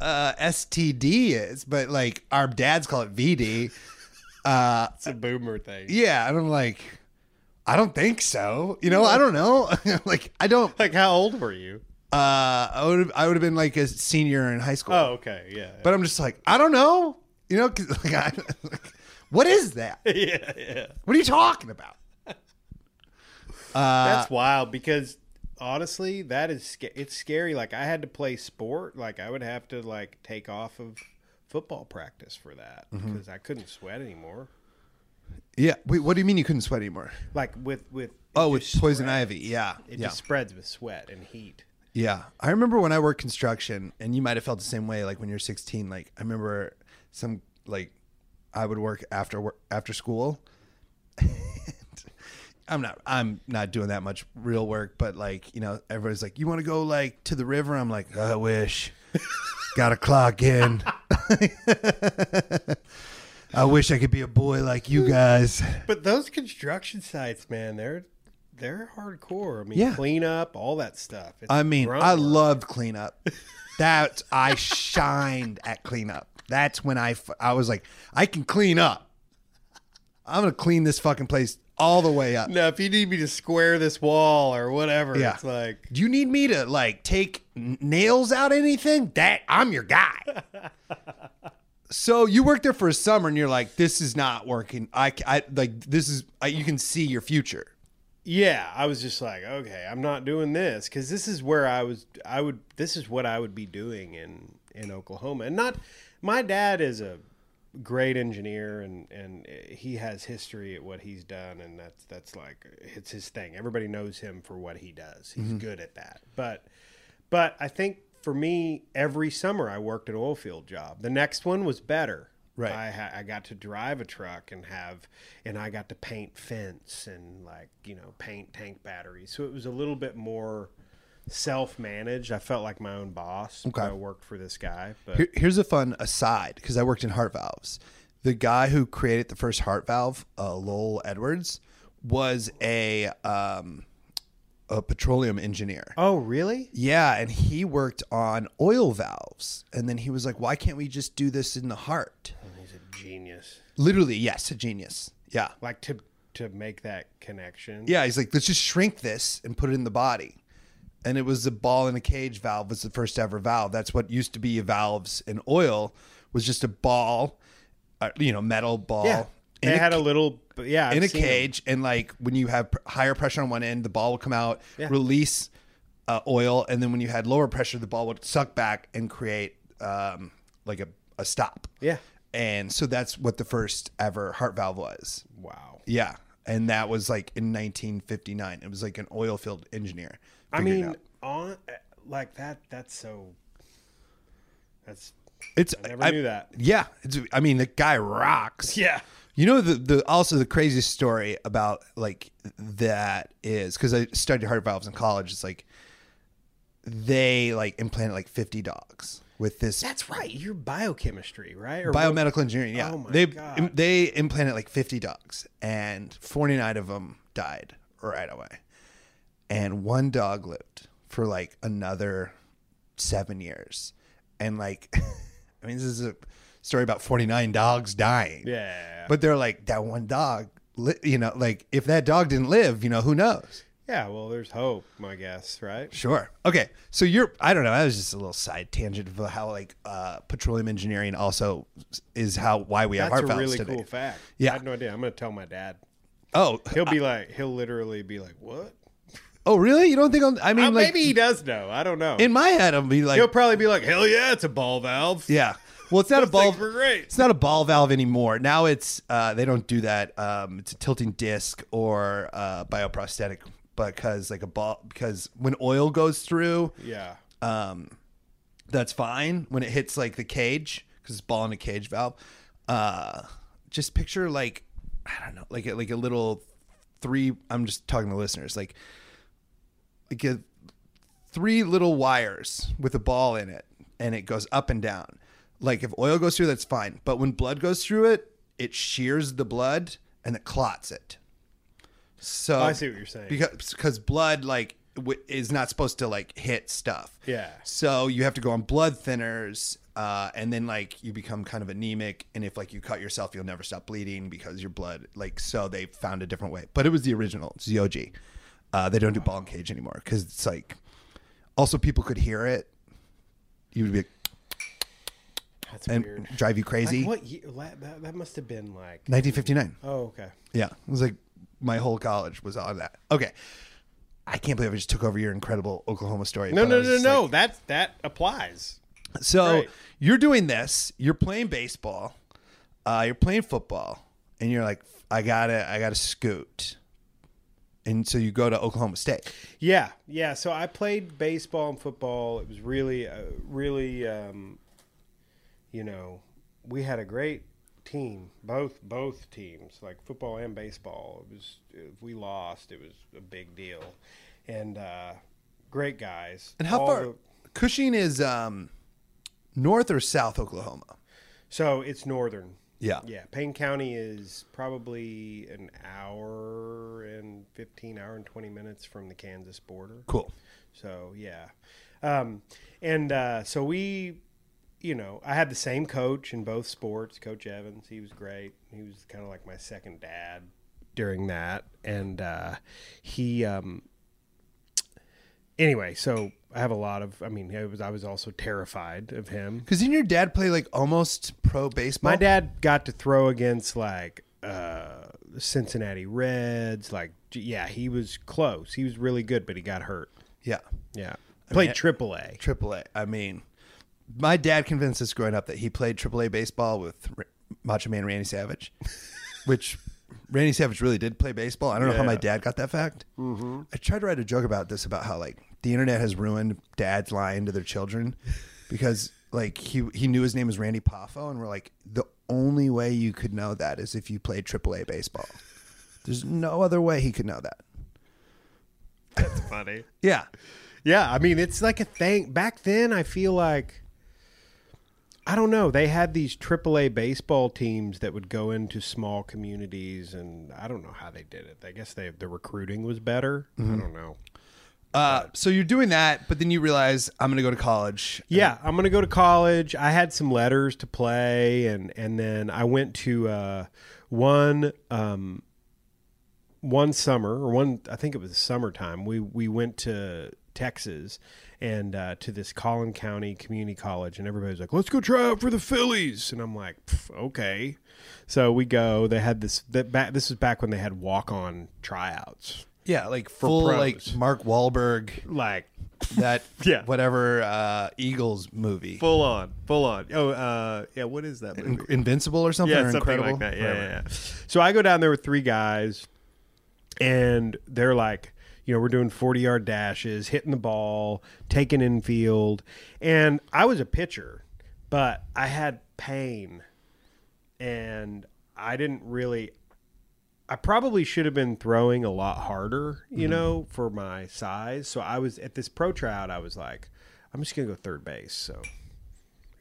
uh, STD is, but like our dads call it VD. Uh, It's a boomer thing. yeah, and I'm like, I don't think so. You know, I don't know. like I don't. Like how old were you? Uh, I would I would have been like a senior in high school. Oh, okay, yeah. But I'm just like, I don't know. You know, 'cause, like, I, like, what is that? yeah, yeah. What are you talking about? Uh, That's wild because honestly, that is it's scary. Like I had to play sport. Like I would have to like take off of football practice for that Mm-hmm. because I couldn't sweat anymore. yeah. Wait, what do you mean you couldn't sweat anymore? Like with with Oh, with poison spreads. ivy. Yeah. It yeah. just spreads with sweat and heat. Yeah. I remember when I worked construction, and you might have felt the same way. Like when you're 16. Like I remember some like I would work after work after school. I'm not. I'm not doing that much real work, but like you know, everybody's like, "You want to go like to the river?" I'm like, "I wish." Got to clock in. I wish I could be a boy like you guys. But those construction sites, man, they're they're hardcore. I mean, Yeah. clean up, all that stuff. It's I mean, grunt I work. loved cleanup. That I shined at cleanup. That's when I, f- I was like, I can clean up. I'm gonna clean this fucking place all the way up. Now, if you need me to square this wall or whatever, Yeah. it's like Do you need me to like take nails out anything? That I'm your guy. so you worked there for a summer, and you're like, this is not working. I, like this is. I, you can see your future. Yeah, I was just like, okay, I'm not doing this because this is where I was. I would. This is what I would be doing in in Oklahoma, and not. My dad is a great engineer, and and he has history at what he's done, and that's that's like it's his thing. Everybody knows him for what he does. He's mm-hmm. good at that. But but I think for me, every summer I worked an oil field job. The next one was better. Right. I, ha- I got to drive a truck and have, and I got to paint fence and like you know paint tank batteries. So it was a little bit more self-managed. I felt like my own boss. Okay. I worked for this guy, but Here, here's a fun aside because I worked in heart valves. The guy who created the first heart valve, uh, Lowell Edwards, was a um, a petroleum engineer. oh really? Yeah, and he worked on oil valves. And then he was like, "Why can't we just do this in the heart?" He's a genius. Literally, yes, a genius. Yeah, Like to to make that connection. yeah. He's like, "Let's just shrink this and put it in the body." And it was a ball in a cage valve was the first ever valve. That's what used to be valves in oil was just a ball, uh, you know, metal ball. Yeah. a had a little, yeah, I've in a cage, and like when you have pr- higher pressure on one end, the ball will come out, Yeah. release uh, oil, and then when you had lower pressure, the ball would suck back and create um, like a, a stop. Yeah. And so that's what the first ever heart valve was. Wow. Yeah. And that was like in 1959. It was like an oil field engineer. I mean, on eh, like that. That's so. That's it's I never knew that. Yeah, it's, I mean, the guy rocks. yeah. You know the the also the craziest story about like that is because I studied heart valves in college. It's like they like implanted like fifty dogs with this That's right. You're biochemistry, right? Or what- biomedical engineering. Yeah, Oh my they God. they implanted like fifty dogs, and forty nine of them died right away, and one dog lived for like another seven years, and like, I mean, this is a story about forty nine dogs dying. Yeah. But they're like that one dog, li- you know, like if that dog didn't live, you know, who knows? yeah. Well, there's hope, I guess, right? Sure. Okay. So you're, I don't know. That was just a little side tangent of how like uh, petroleum engineering also is how why we have That's heart a valves really today. cool fact. Yeah. I had no idea. I'm gonna tell my dad. Oh, He'll be like, he'll literally be like, "What?" Oh, really? You don't think? I'm, I mean, Uh, like maybe he does know. I don't know. in my head, I'm be like, He'll probably be like, "Hell yeah, it's a ball valve." yeah. Well, it's not a ball. things were great. It's not a ball valve anymore. Now it's uh, they don't do that. Um, it's a tilting disc or uh, bioprosthetic because like a ball because when oil goes through, Yeah. um, that's fine when it hits like the cage because it's ball in a cage valve. Uh, just picture like I don't know, like a, like a little three. I'm just talking to listeners, like a three little wires with a ball in it, and it goes up and down. Like if oil goes through, that's fine, but when blood goes through it, it shears the blood and it clots it. So Oh, I see what you're saying. because because blood like w- is not supposed to like hit stuff. Yeah. So you have to go on blood thinners, uh, and then like you become kind of anemic. And if like you cut yourself, you'll never stop bleeding because your blood like. So they found a different way, but it was the original. OG. Uh, they don't do ball and cage anymore because it's like. Also, people could hear it. You would be That's and weird. drive you crazy. Like what year? la- That, that must have been like. 1959. Oh, okay. Yeah, it was like my whole college was on that. Okay. I can't believe I just took over your incredible Oklahoma story. No, but I no, was no, just no. like- that that applies. so Right. you're doing this. You're playing baseball. Uh, you're playing football, and you're like, I gotta, I gotta scoot. And so you go to Oklahoma State. Yeah, yeah. So I played baseball and football. It was really, uh, really, um, you know, we had a great team. Both both teams, like football and baseball. It was if we lost, it was a big deal, and uh, great guys. And how All far? the- Cushing is um, north or south Oklahoma. so it's northern. Yeah. Yeah, Payne County is probably an hour and fifteen, hour and twenty minutes from the Kansas border. Cool. So yeah, um, and uh, so we, you know, I had the same coach in both sports, Coach Evans. He was great. He was kind of like my second dad during that, and uh, he. Um, anyway, so I have a lot of. I mean, I was I was also terrified of him. Because didn't your dad play like almost pro baseball? My dad got to throw against like uh, Cincinnati Reds. Like, yeah, he was close. He was really good, but he got hurt. Yeah. Yeah, played mean, Triple A. Triple A. I mean, my dad convinced us growing up that he played Triple A baseball with R- Macho Man Randy Savage, which Randy Savage really did play baseball. I don't know how my dad got that fact. Mm-hmm. I tried to write a joke about this about how like the internet has ruined dads lying to their children because like he he knew his name was Randy Poffo and we're like the only way you could know that is if you played AAA baseball. There's no other way he could know that. That's funny. Yeah. Yeah, I mean, it's like a thing. Back then, I feel like I don't know. They had these AAA baseball teams that would go into small communities, and I don't know how they did it. I guess they the recruiting was better. I don't know. Uh, so you're doing that, but then you realize I'm going to go to college. Yeah, I'm gonna go to college. I had some letters to play, and and then I went to uh, one um, one summer or one. I think it was summertime. We we went to Texas and uh, to this Collin County Community College, and everybody's like, "Let's go try out for the Phillies," and I'm like, "Okay." So we go. They had this. That back. This was back when they had walk on tryouts. Yeah, like full pros. like Mark Wahlberg, Like that Yeah. whatever uh, Eagles movie, full on, full on. Oh, uh, yeah. What is that movie? In- Invincible or something. yeah, or something Incredible? like that. Yeah, yeah, yeah. So I go down there with three guys, and they're like, you know, we're doing forty yard dashes, hitting the ball, taking infield, and I was a pitcher, but I had pain, and I didn't really. I probably should have been throwing a lot harder, you mm-hmm. know, for my size. So I was at this pro tryout. I was like, I'm just gonna go third base, so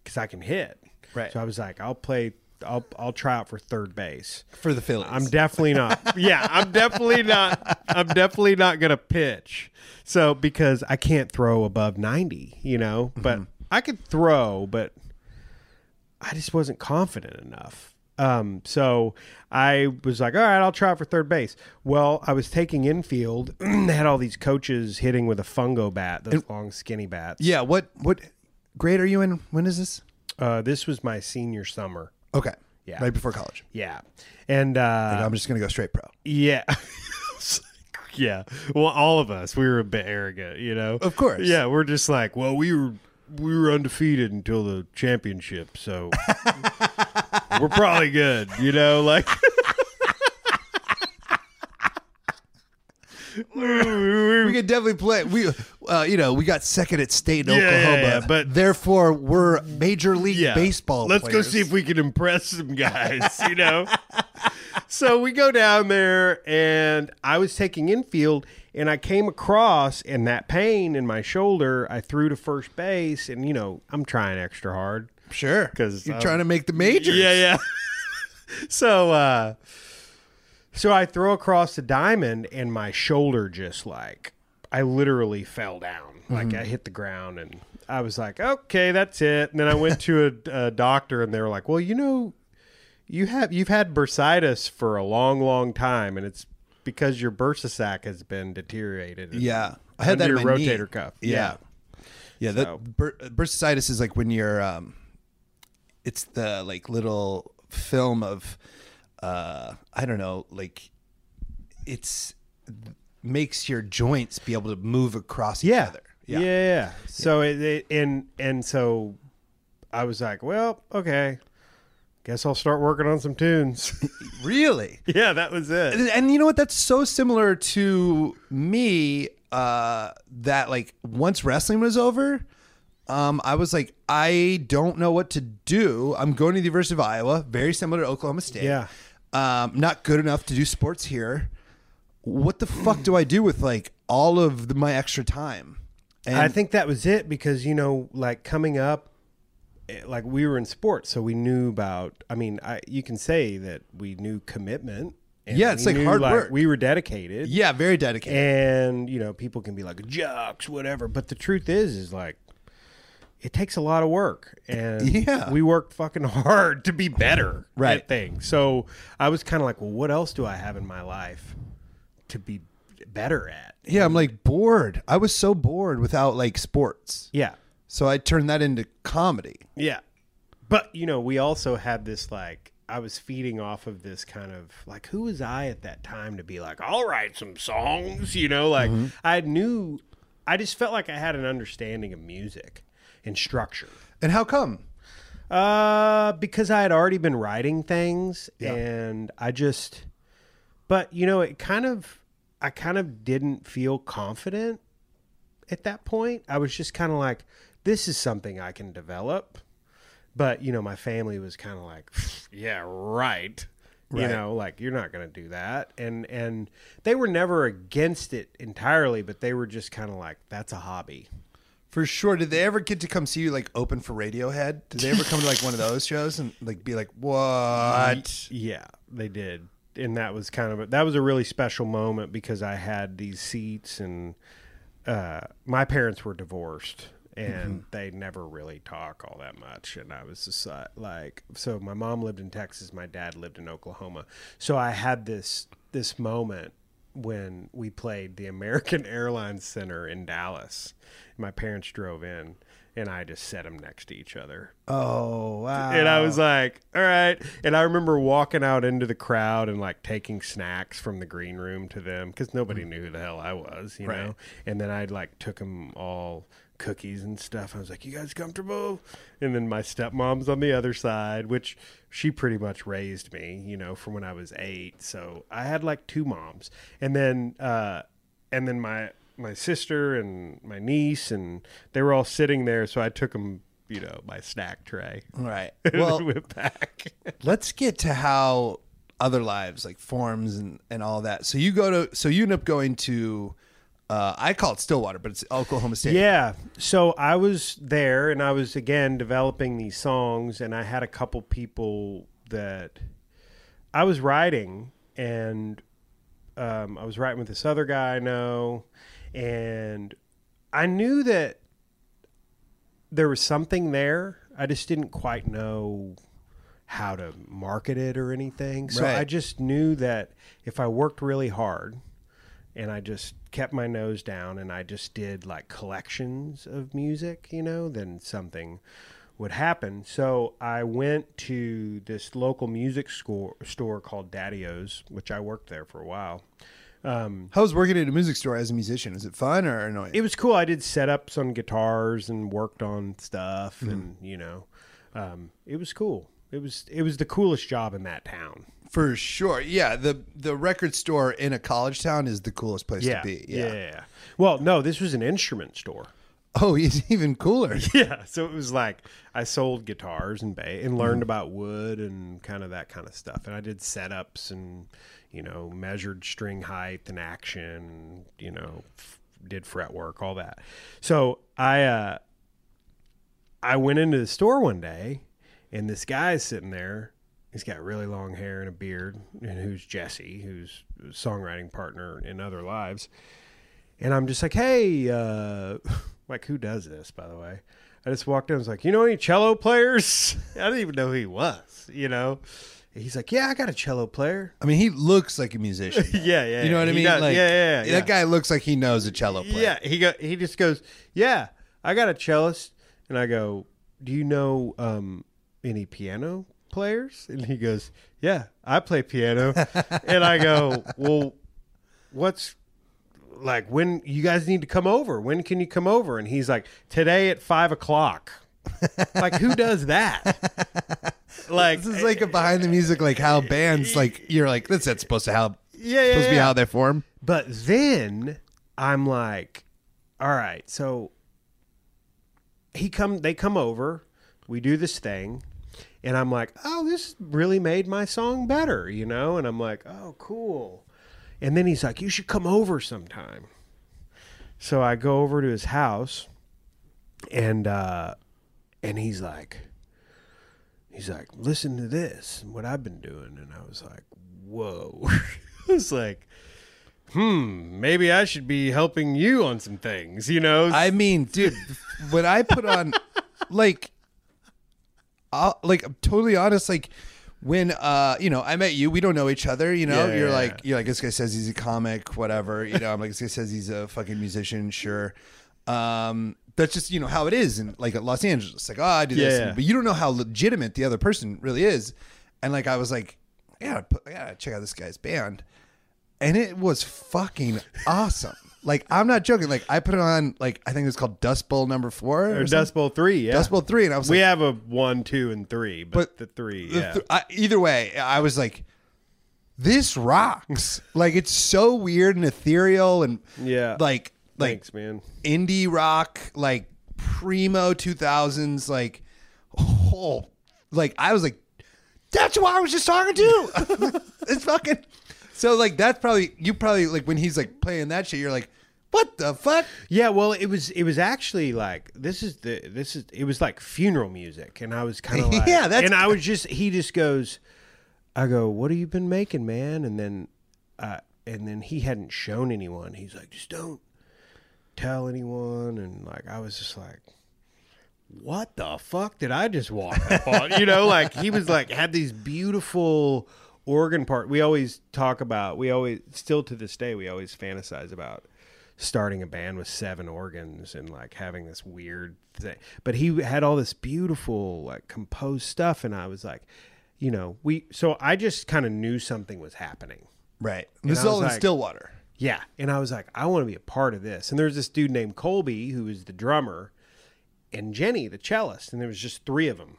because I can hit. Right. So I was like, I'll play. I'll I'll try out for third base. For the Phillies. I'm definitely not. yeah, I'm definitely not. I'm definitely not gonna pitch. So because I can't throw above 90, you know, but I could throw, but I just wasn't confident enough. Um, so I was like, all right, I'll try out for third base. Well, I was taking infield. they had all these coaches hitting with a fungo bat, those long, skinny bats. yeah. What what grade are you in? When is this? Uh, this was my senior summer. Okay. Yeah. Right before college. Yeah, and uh, Like, I'm just gonna go straight pro. Yeah. yeah. Well, all of us, we were a bit arrogant, you know. Of course. Yeah, we're just like, well, we were we were undefeated until the championship, so we're probably good, you know, like We could definitely play. We, uh, you know, we got second at state in Yeah, yeah, Oklahoma, yeah, but- therefore we're major league yeah. baseball. Let's go players. see if we can impress some guys, you know. so we go down there, and I was taking infield, and I came across, and that pain in my shoulder, I threw to first base, and you know, I'm trying extra hard. Sure, 'Cause, you're um, trying to make the majors. Yeah, yeah. so, uh, so I throw across the diamond, and my shoulder just like I literally fell down. Like I hit the ground, and I was like, "Okay, that's it." And then I went to a, a doctor, and they were like, "Well, you know, you have you've had bursitis for a long, long time, and it's because your bursa sac has been deteriorated." Yeah, I had that in my your knee. rotator cuff. Yeah, yeah. So- That bur- bursitis is like when you're, um, it's the like little film of, uh, I don't know, like it's makes your joints be able to move across each yeah. other. yeah, yeah. So it, it and and so I was like, well, okay, guess I'll start working on some tunes. Really? yeah, that was it. and, and you know what? That's so similar to me. Uh, that like once wrestling was over, um, I was like, I don't know what to do. I'm going to the University of Iowa, very similar to Oklahoma State. Yeah. Um, not good enough to do sports here. What the fuck do I do with like all of the, my extra time? And I think that was it because you know, like coming up, eh, like we were in sports, so we knew about. I mean, I, you can say that we knew commitment. and Yeah, it's like knew, hard work. We were dedicated. yeah, very dedicated. and you know, people can be like jocks, whatever. But the truth is, is like. It takes a lot of work, and Yeah. we worked fucking hard to be better Right. at things. So I was kind of like, well, what else do I have in my life to be better at? yeah, I'm like bored. I was so bored without like sports. Yeah, So I turned that into comedy. Yeah. But, you know, we also had this like I was feeding off of this kind of like who was I at that time to be like, I'll write some songs, you know, like mm-hmm. I knew I just felt like I had an understanding of music and structure. And how come? Uh because I had already been writing things and I just but you know, it kind of I kind of didn't feel confident at that point. I was just kind of like this is something I can develop. But, you know, my family was kind of like, yeah, right. You know, like you're not going to do that. And and they were never against it entirely, but they were just kind of like that's a hobby. For sure. Did they ever get to come see you like open for Radiohead? Did they ever come to like one of those shows and like be like, what? Yeah, they did, and that was kind of a, that was a really special moment because I had these seats, and uh, my parents were divorced, and they never really talk all that much, and I was just uh, like, so my mom lived in Texas, my dad lived in Oklahoma, so I had this this moment when we played the American Airlines Center in Dallas. My parents drove in. And I just set them next to each other Oh, wow. and I was like, all right. And I remember walking out into the crowd and like taking snacks from the green room to them because nobody hmm. knew who the hell I was, you Right. know? And then I like took them all cookies and stuff. I was like, you guys comfortable? And then my stepmom's on the other side, which she pretty much raised me, you know, from when I was eight. So I had like two moms. And then, uh, and then my, my sister and my niece and they were all sitting there so i took them you know my snack tray right. well, went back. let's get to how other lives like forms and, and all that. So you go to, so you end up going to, uh, I call it Stillwater, but it's Oklahoma State. yeah. So I was there, and I was again developing these songs, and I had a couple people that I was writing, and um, I was writing with this other guy I know, and I knew that there was something there. I just didn't quite know how to market it or anything. So Right. I just knew that if I worked really hard and I just kept my nose down and I just did like collections of music, you know, then something would happen. So I went to this local music store, store called Daddy-O's, which I worked there for a while. Um, How was working at a music store as a musician? Is it fun or annoying? it was cool. I did setups on guitars and worked on stuff, Mm-hmm. and you know, um, it was cool. It was it was the coolest job in that town. For sure. Yeah. The the record store in a college town is the coolest place Yeah. to be. yeah, Yeah. yeah. Well, no, this was an instrument store. Oh, it's even cooler. Yeah, so it was like I sold guitars and ba- and learned Mm-hmm. about wood and kind of that kind of stuff. And I did setups and you know measured string height and action. You know, f- did fret work, all that. So I uh, I went into the store one day, and this guy's sitting there. He's got really long hair and a beard, and who's Jesse, who's a songwriting partner in other lives. And I'm just like, hey, uh, like who does this, by the way? I just walked in. I was like, you know any cello players? I didn't even know who he was. You know, he's like, yeah, I got a cello player. I mean, he looks like a musician. yeah, yeah. You know what I mean? does. Like, yeah, yeah, yeah. That guy looks like he knows a cello player. Yeah, he go. He just goes, yeah, I got a cellist, and I go, do you know um, any piano players? And he goes, yeah, I play piano, and I go, well. what's like when you guys need to come over? When can you come over? And he's like, today at five o'clock. like who does that? like This is like a behind the music, like how bands like you're like this. That's supposed to how yeah, yeah, supposed to be yeah. how they form. But then I'm like, all right, so he come they come over, we do this thing, and I'm like, oh, this really made my song better, you know? And I'm like, oh, cool. And then he's like, you should come over sometime. So I go over to his house and uh and he's like he's like, listen to this what I've been doing. And I was like, whoa. I was like, hmm, maybe I should be helping you on some things, you know? I mean, dude, when I put on like I'll, like I'm totally honest, like when uh you know I met you, we don't know each other. You know, Yeah, you're yeah, like yeah. you're like this guy says he's a comic, whatever. You know, I'm like this guy says he's a fucking musician, sure. Um, that's just you know how it is in like at Los Angeles. Like oh, I do this, Yeah, yeah. but you don't know how legitimate the other person really is. And like I was like, I gotta put, I gotta check out this guy's band, and it was fucking awesome. Like I'm not joking. Like I put it on. Like I think it was called Dust Bowl number four. or Or. Dust Bowl 3, yeah. Dust Bowl three, and I was we like, have a 1, 2, and 3, but, But the 3, the yeah. th- I, either way, I was like, this rocks. like it's so weird and ethereal and yeah. like like Thanks, man. indie rock, like primo two thousands, like oh, like I was like, that's who I was just talking to. it's fucking. So like that's probably you probably like when he's like playing that shit, you're like, what the fuck? Yeah, well, it was it was actually like this is the this is it was like funeral music, and I was kind of like, Yeah, that's- and I was just he just goes, I go, what have you been making, man? And then, uh, and then he hadn't shown anyone. He's like, just don't tell anyone, and like I was just like. What the fuck did I just walk up on? You know, like he was like had these beautiful organ part. We always talk about. We always still to this day we always fantasize about starting a band with seven organs and like having this weird thing. But he had all this beautiful like composed stuff, and I was like, you know, we. So I just kind of knew something was happening. Right. This is all in like- Stillwater. Yeah, and I was like, I want to be a part of this. And there's this dude named Colby who is the drummer, and Jenny the cellist, and there was just three of them.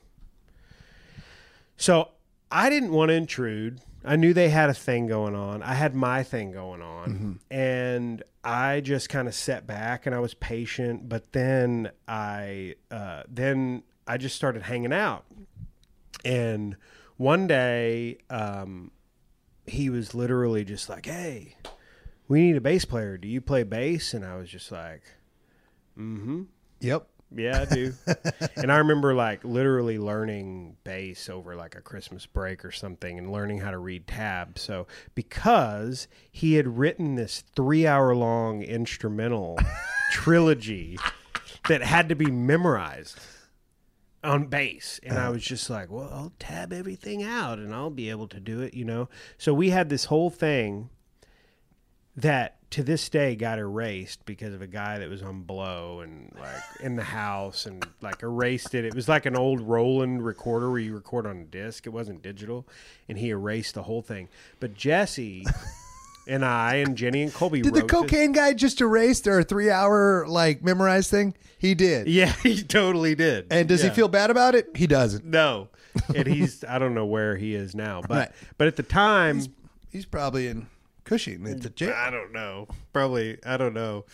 So I didn't want to intrude. I knew they had a thing going on. I had my thing going on, and I just kind of sat back and I was patient. But then I, uh, then I just started hanging out, and one day, um, he was literally just like, "Hey, we need a bass player. Do you play bass?" And I was just like, "Mm-hmm." Yep. Yeah, I do. and I remember like literally learning bass over like a Christmas break or something and learning how to read tabs. So because he had written this three hour long instrumental trilogy that had to be memorized on bass. And I uh-huh. was just like, well, I'll tab everything out and I'll be able to do it, you know? So we had this whole thing that to this day got erased because of a guy that was on blow and like in the house and like erased it. It was like an old Roland recorder where you record on a disc. It wasn't digital, and he erased the whole thing. But Jesse and I and Jenny and Colby Did the wrote this- cocaine guy just erase their three hour like memorized thing? He did. Yeah, he totally did. And does Yeah. he feel bad about it? He doesn't. No, and he's I don't know where he is now, but Right. but at the time He's probably in Cushing at the jail. I don't know. Probably I don't know.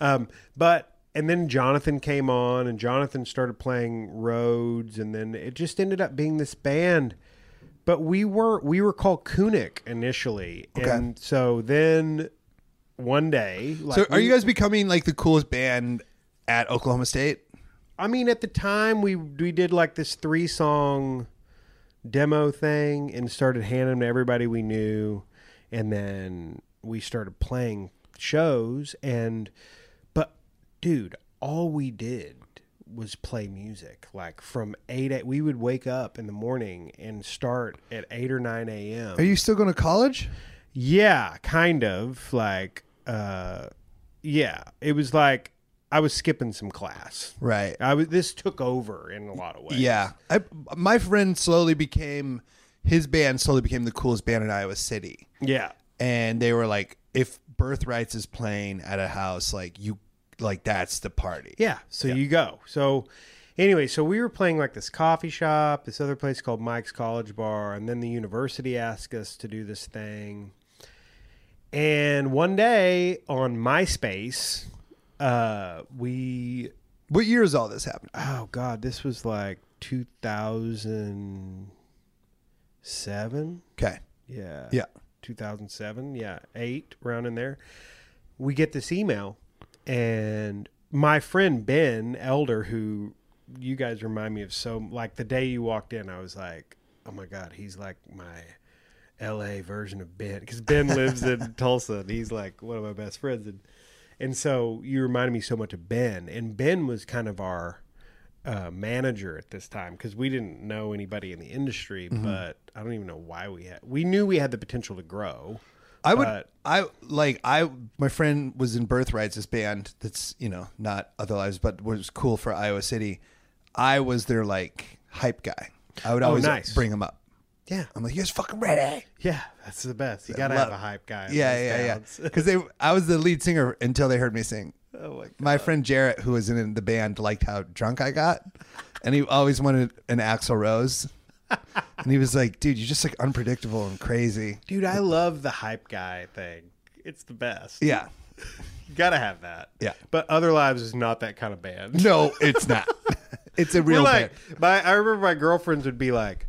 Um, but and then Jonathan came on, and Jonathan started playing Rhodes, and then it just ended up being this band. But we were we were called Kunek initially, Okay. and so then one day, like So are we- you guys becoming like the coolest band at Oklahoma State? I mean, at the time we we did like this three song demo thing and started handing them to everybody we knew, and then we started playing shows. And but dude, all we did was play music. Like from eight, eight we would wake up in the morning and start at eight or nine a.m. Are you still going to college? Yeah, kind of like uh yeah, it was like I was skipping some class. Right. I was this took over in a lot of ways. Yeah. I, my friend slowly became his band slowly became the coolest band in Iowa City. Yeah. And they were like if Birthrights is playing at a house, like you, like that's the party. Yeah. So you go. So anyway, so we were playing like this coffee shop, this other place called Mike's College Bar, and then the university asked us to do this thing. And one day on MySpace, uh, we What year is all this happening? oh god, this was like 2007. Okay. Yeah. Yeah. 2007. Yeah, eight around in there. We get this email, and my friend Ben Elder, who you guys remind me of so like the day you walked in, I was like, oh my god, he's like my L.A. version of Ben because Ben lives in Tulsa, and he's like one of my best friends, and and so you reminded me so much of Ben, and Ben was kind of our uh, manager at this time because we didn't know anybody in the industry, but I don't even know why we had. We knew we had the potential to grow. I would, I like, I, my friend was in Birthrights, this band that's, you know, not Other Lives, but was cool for Iowa City. I was their like hype guy. I would Oh, always nice. bring him up. Yeah, I'm like, you guys fucking ready? yeah, that's the best. You gotta love- have a hype guy. Yeah, yeah, yeah. Because they, I was the lead singer until they heard me sing. Oh my god. My friend Jarrett, who was in the band, liked how drunk I got, and he always wanted an Axl Rose. and he was like, "Dude, you're just like unpredictable and crazy." Dude, I love the hype guy thing. It's the best. Yeah, You gotta have that. Yeah. But Other Lives is not that kind of band. no, it's not. it's a We're real like, band. my, I remember my girlfriends would be like,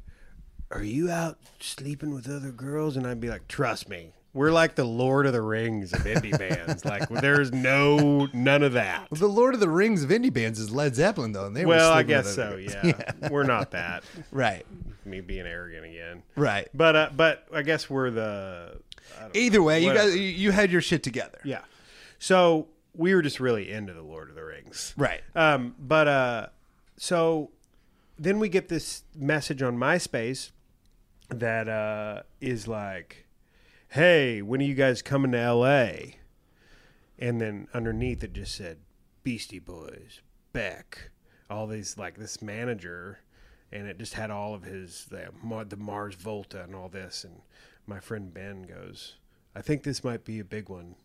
"Are you out sleeping with other girls?" And I'd be like, "Trust me, we're like the Lord of the Rings of indie bands. Like, there's no none of that." The Lord of the Rings of indie bands is Led Zeppelin, though, and they were Well, I guess so. other Yeah. we're not that. right, Me being arrogant again. right. But uh, but I guess we're the don't know. Either way, you Whatever. guys, you- you had your shit together. yeah. So we were just really into the Lord of the Rings. Right. Um, but uh, so then we get this message on MySpace that uh, is like, "Hey, when are you guys coming to LA?" And then underneath it just said Beastie Boys, Beck, all these like this manager, and it just had all of his the, the Mars Volta and all this. And my friend Ben goes, "I think this might be a big one."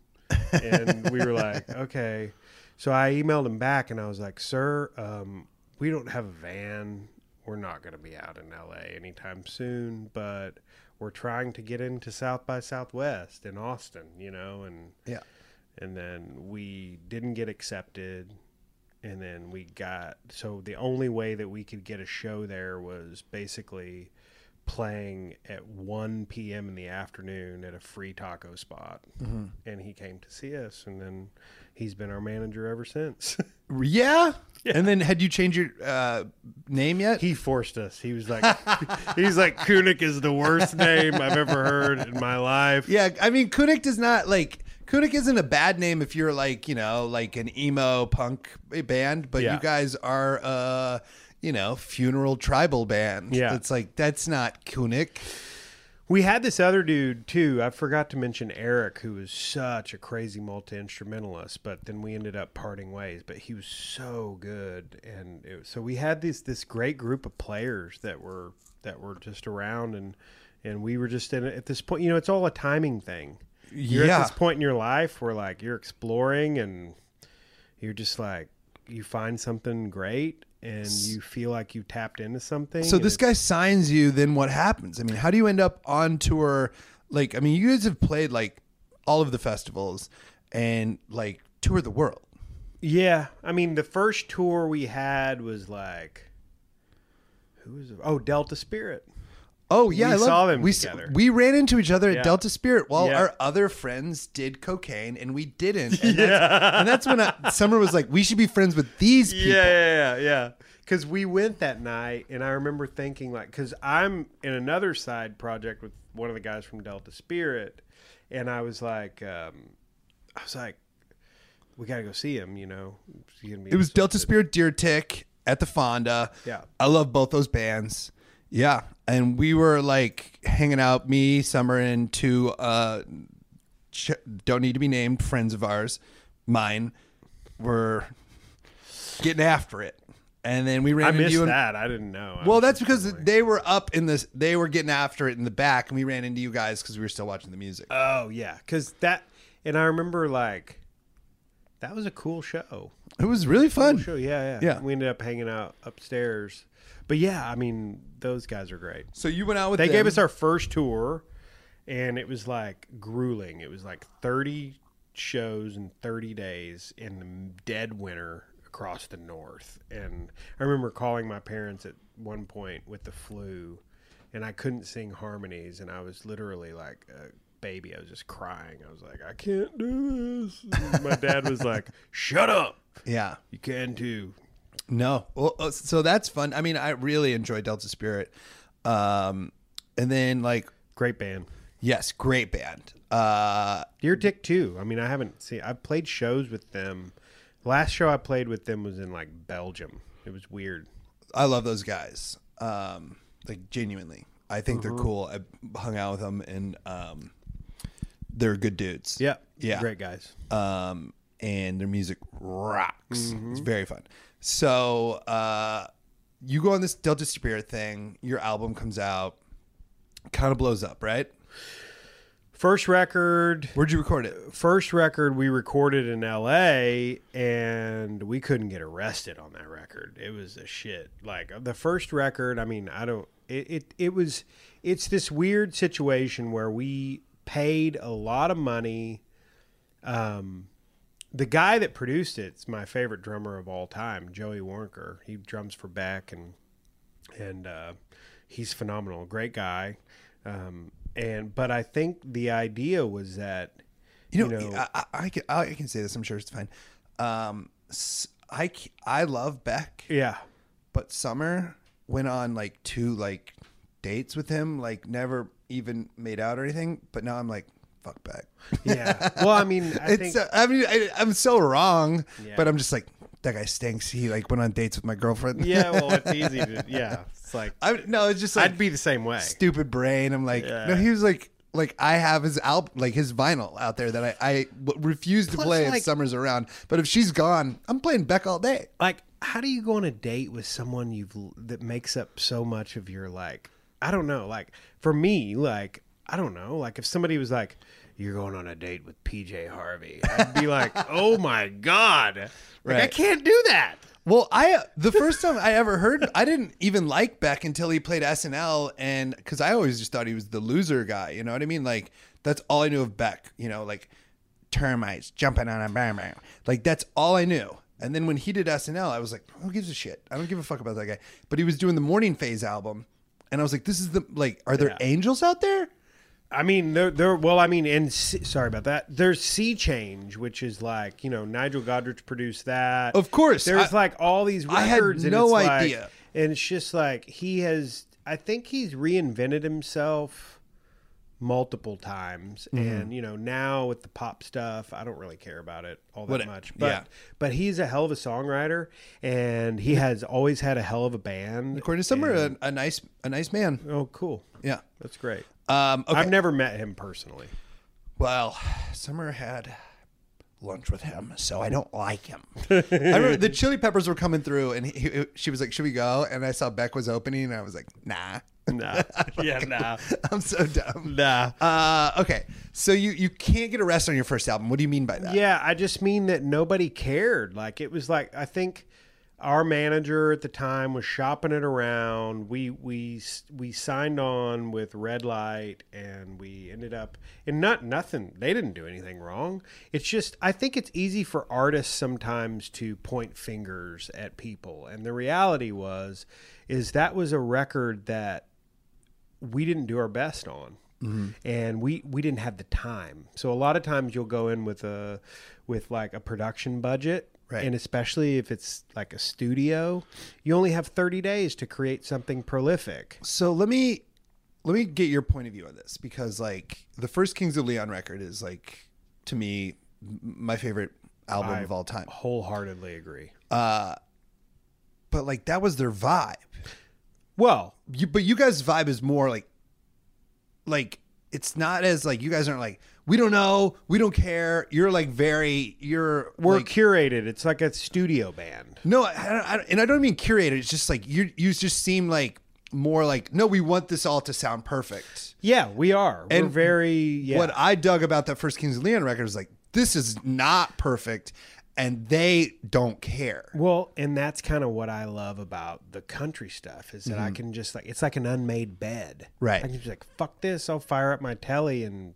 and we were like, okay. So I emailed him back and I was like, sir, um, we don't have a van. We're not going to be out in LA anytime soon, but we're trying to get into South by Southwest in Austin, you know, and Yeah. and then we didn't get accepted and then we got so the only way that we could get a show there was basically playing at 1 p.m. in the afternoon at a free taco spot mm-hmm. and he came to see us and then he's been our manager ever since Yeah? And then had you changed your uh, name yet? he forced us he was like he's like kunek is the worst name i've ever heard in my life yeah, I mean, Kunek does not like. Kunek isn't a bad name if you're like, you know, like an emo punk band, but Yeah. you guys are, uh, you know, funeral tribal band. Yeah. It's like, that's not Kunek. We had this other dude too. I forgot to mention Eric, who was such a crazy multi instrumentalist. But then we ended up parting ways. But he was so good, and it, was- so we had this this great group of players that were that were just around, and and we were just in at this point. You know, it's all a timing thing. You're Yeah. at this point in your life where like you're exploring, and you're just like you find something great, and you feel like you tapped into something. So this guy signs you, then what happens? I mean, how do you end up on tour? Like, I mean, you guys have played like all of the festivals and like tour the world. Yeah, I mean the first tour we had was like, who was it? Oh, Delta Spirit. Oh yeah, We I love, saw them we, together. We ran into each other at Yeah. Delta Spirit while Yeah. our other friends did cocaine and we didn't. And that's, and that's when I, Summer was like, "We should be friends with these people." Yeah, yeah, yeah, yeah. Because we went that night, and I remember thinking like, because I'm in another side project with one of the guys from Delta Spirit, and I was like, um, I was like, we gotta go see him. You know, He's gonna be It was Delta. Spirit, Deer Tick at the Fonda. Yeah. I love both those bands. Yeah, and we were like hanging out, me, Summer, and two uh, ch- don't need to be named friends of ours, mine, were getting after it, and then we ran I into missed you. and- that. I didn't know. I well, was that's just because like- they were up in this. They were getting after it in the back, and we ran into you guys because we were still watching the music. Oh yeah, because that and I remember like that was a cool show. It was really Cool fun. show, yeah, yeah. Yeah. We ended up hanging out upstairs, but yeah, I mean those guys are great. So you went out with They them. gave us our first tour, and it was like grueling. It was like thirty shows in thirty days in the dead winter across the north. And I remember calling my parents at one point with the flu, and I couldn't sing harmonies, and I was literally like a baby. I was just crying. I was like, I can't do this. And my dad was like, Shut up. Yeah. You can too. No. Well, uh, so that's fun. I mean, I really enjoy Delta Spirit. Um, and then like, Great band. yes, great band. Uh, Deer Tick too. I mean, I haven't seen. I've played shows with them. Last show I played with them was in like Belgium. It was weird. I love those guys. Um, like genuinely, I think they're cool. I hung out with them, and um, they're good dudes. Yeah, Yeah. great guys. Um, and their music rocks. Mm-hmm. It's very fun. So, uh, you go on this Delta Spirit thing. Your album comes out, kind of blows up, right? First record. Where'd you record it? First record we recorded in L.A. and we couldn't get arrested on that record. It was a shit. Like the first record. I mean, I don't. It it, it was. It's this weird situation where we paid a lot of money. Um, the guy that produced it's my favorite drummer of all time, Joey Waronker. He drums for Beck and and uh, he's phenomenal, great guy. Um, and but I think the idea was that You know, You know- I, I, I can I can say this. I'm sure it's fine. Um, I I love Beck, yeah, but Summer went on like two like dates with him, like never even made out or anything. But now I'm like, fuck Beck. yeah. Well, I mean, I it's think uh, I mean I, I'm so wrong, Yeah. but I'm just like that guy stinks. He like went on dates with my girlfriend. yeah. Well, it's easy to yeah. It's like I no, it's just like I'd be the same way. stupid brain. I'm like, Yeah. no, he was like, like I have his album, like his vinyl out there that I, I w- refuse to Plus, play like- if Summer's around. But if she's gone, I'm playing Beck all day. Like, how do you go on a date with someone you've that makes up so much of your like? I don't know. Like for me, like I don't know. Like if somebody was like, "You're going on a date with PJ Harvey," I'd be like, "Oh my god!" Like I can't do that. Well, I the first time I ever heard, I didn't even like Beck until he played SNL, and because I always just thought he was the loser guy. You know what I mean? Like that's all I knew of Beck. You know, like termites jumping on a bam bam. Like that's all I knew. And then when he did SNL, I was like, who gives a shit? I don't give a fuck about that guy. But he was doing the Morning Phase album, and I was like, this is the like, are there Yeah. angels out there? I mean, there, there. Well, I mean, and C- sorry about that. There's Sea Change, which is like you know Nigel Godrich produced that. Of course. there's I- like all these records. I had records. and no like- idea. and it's just like he has. I think he's reinvented himself multiple times, Mm-hmm. and you know now with the pop stuff, I don't really care about it all that What- much. But yeah. but he's a hell of a songwriter, and he has always had a hell of a band. According to Summer, a, a nice, a nice man. oh, cool. Yeah. That's great. Um, okay. I've never met him personally. Well, Summer had lunch with him, so I don't like him. I remember the Chili Peppers were coming through, and he, he- she was like, "Should we go?" And I saw Beck was opening, and I was like, "Nah, Nah. yeah, nah. I'm so dumb." Nah. Uh, okay, so you you can't get arrested on your first album. What do you mean by that? Yeah, I just mean that nobody cared. Like it was like I think our manager at the time was shopping it around. We we we signed on with Red Light and we ended up and not nothing. They didn't do anything wrong. It's just I think it's easy for artists sometimes to point fingers at people. And the reality was is that was a record that we didn't do our best on mm-hmm. and we we didn't have the time so a lot of times you'll go in with a with like a production budget Right. and especially if it's like a studio you only have 30 days to create something prolific So let me let me get your point of view on this because like the first Kings of Leon record is like to me my favorite album I of all time. wholeheartedly agree Uh But like that was their vibe. well you but you guys vibe is more like like it's not as like you guys aren't like we don't know we don't care you're like very you're we're like, curated it's like a studio band no I, I, and i don't mean curated it's just like you you just seem like more like, no, we want this all to sound perfect. Yeah, we are. We're And very yeah. What I dug about that first Kings of Leon record is like, this is not perfect, and they don't care. Well, and that's kind of what I love about the country stuff is that I can just like it's like an unmade bed. Mm-hmm. Right. I can just like fuck this. I'll fire up my Tele and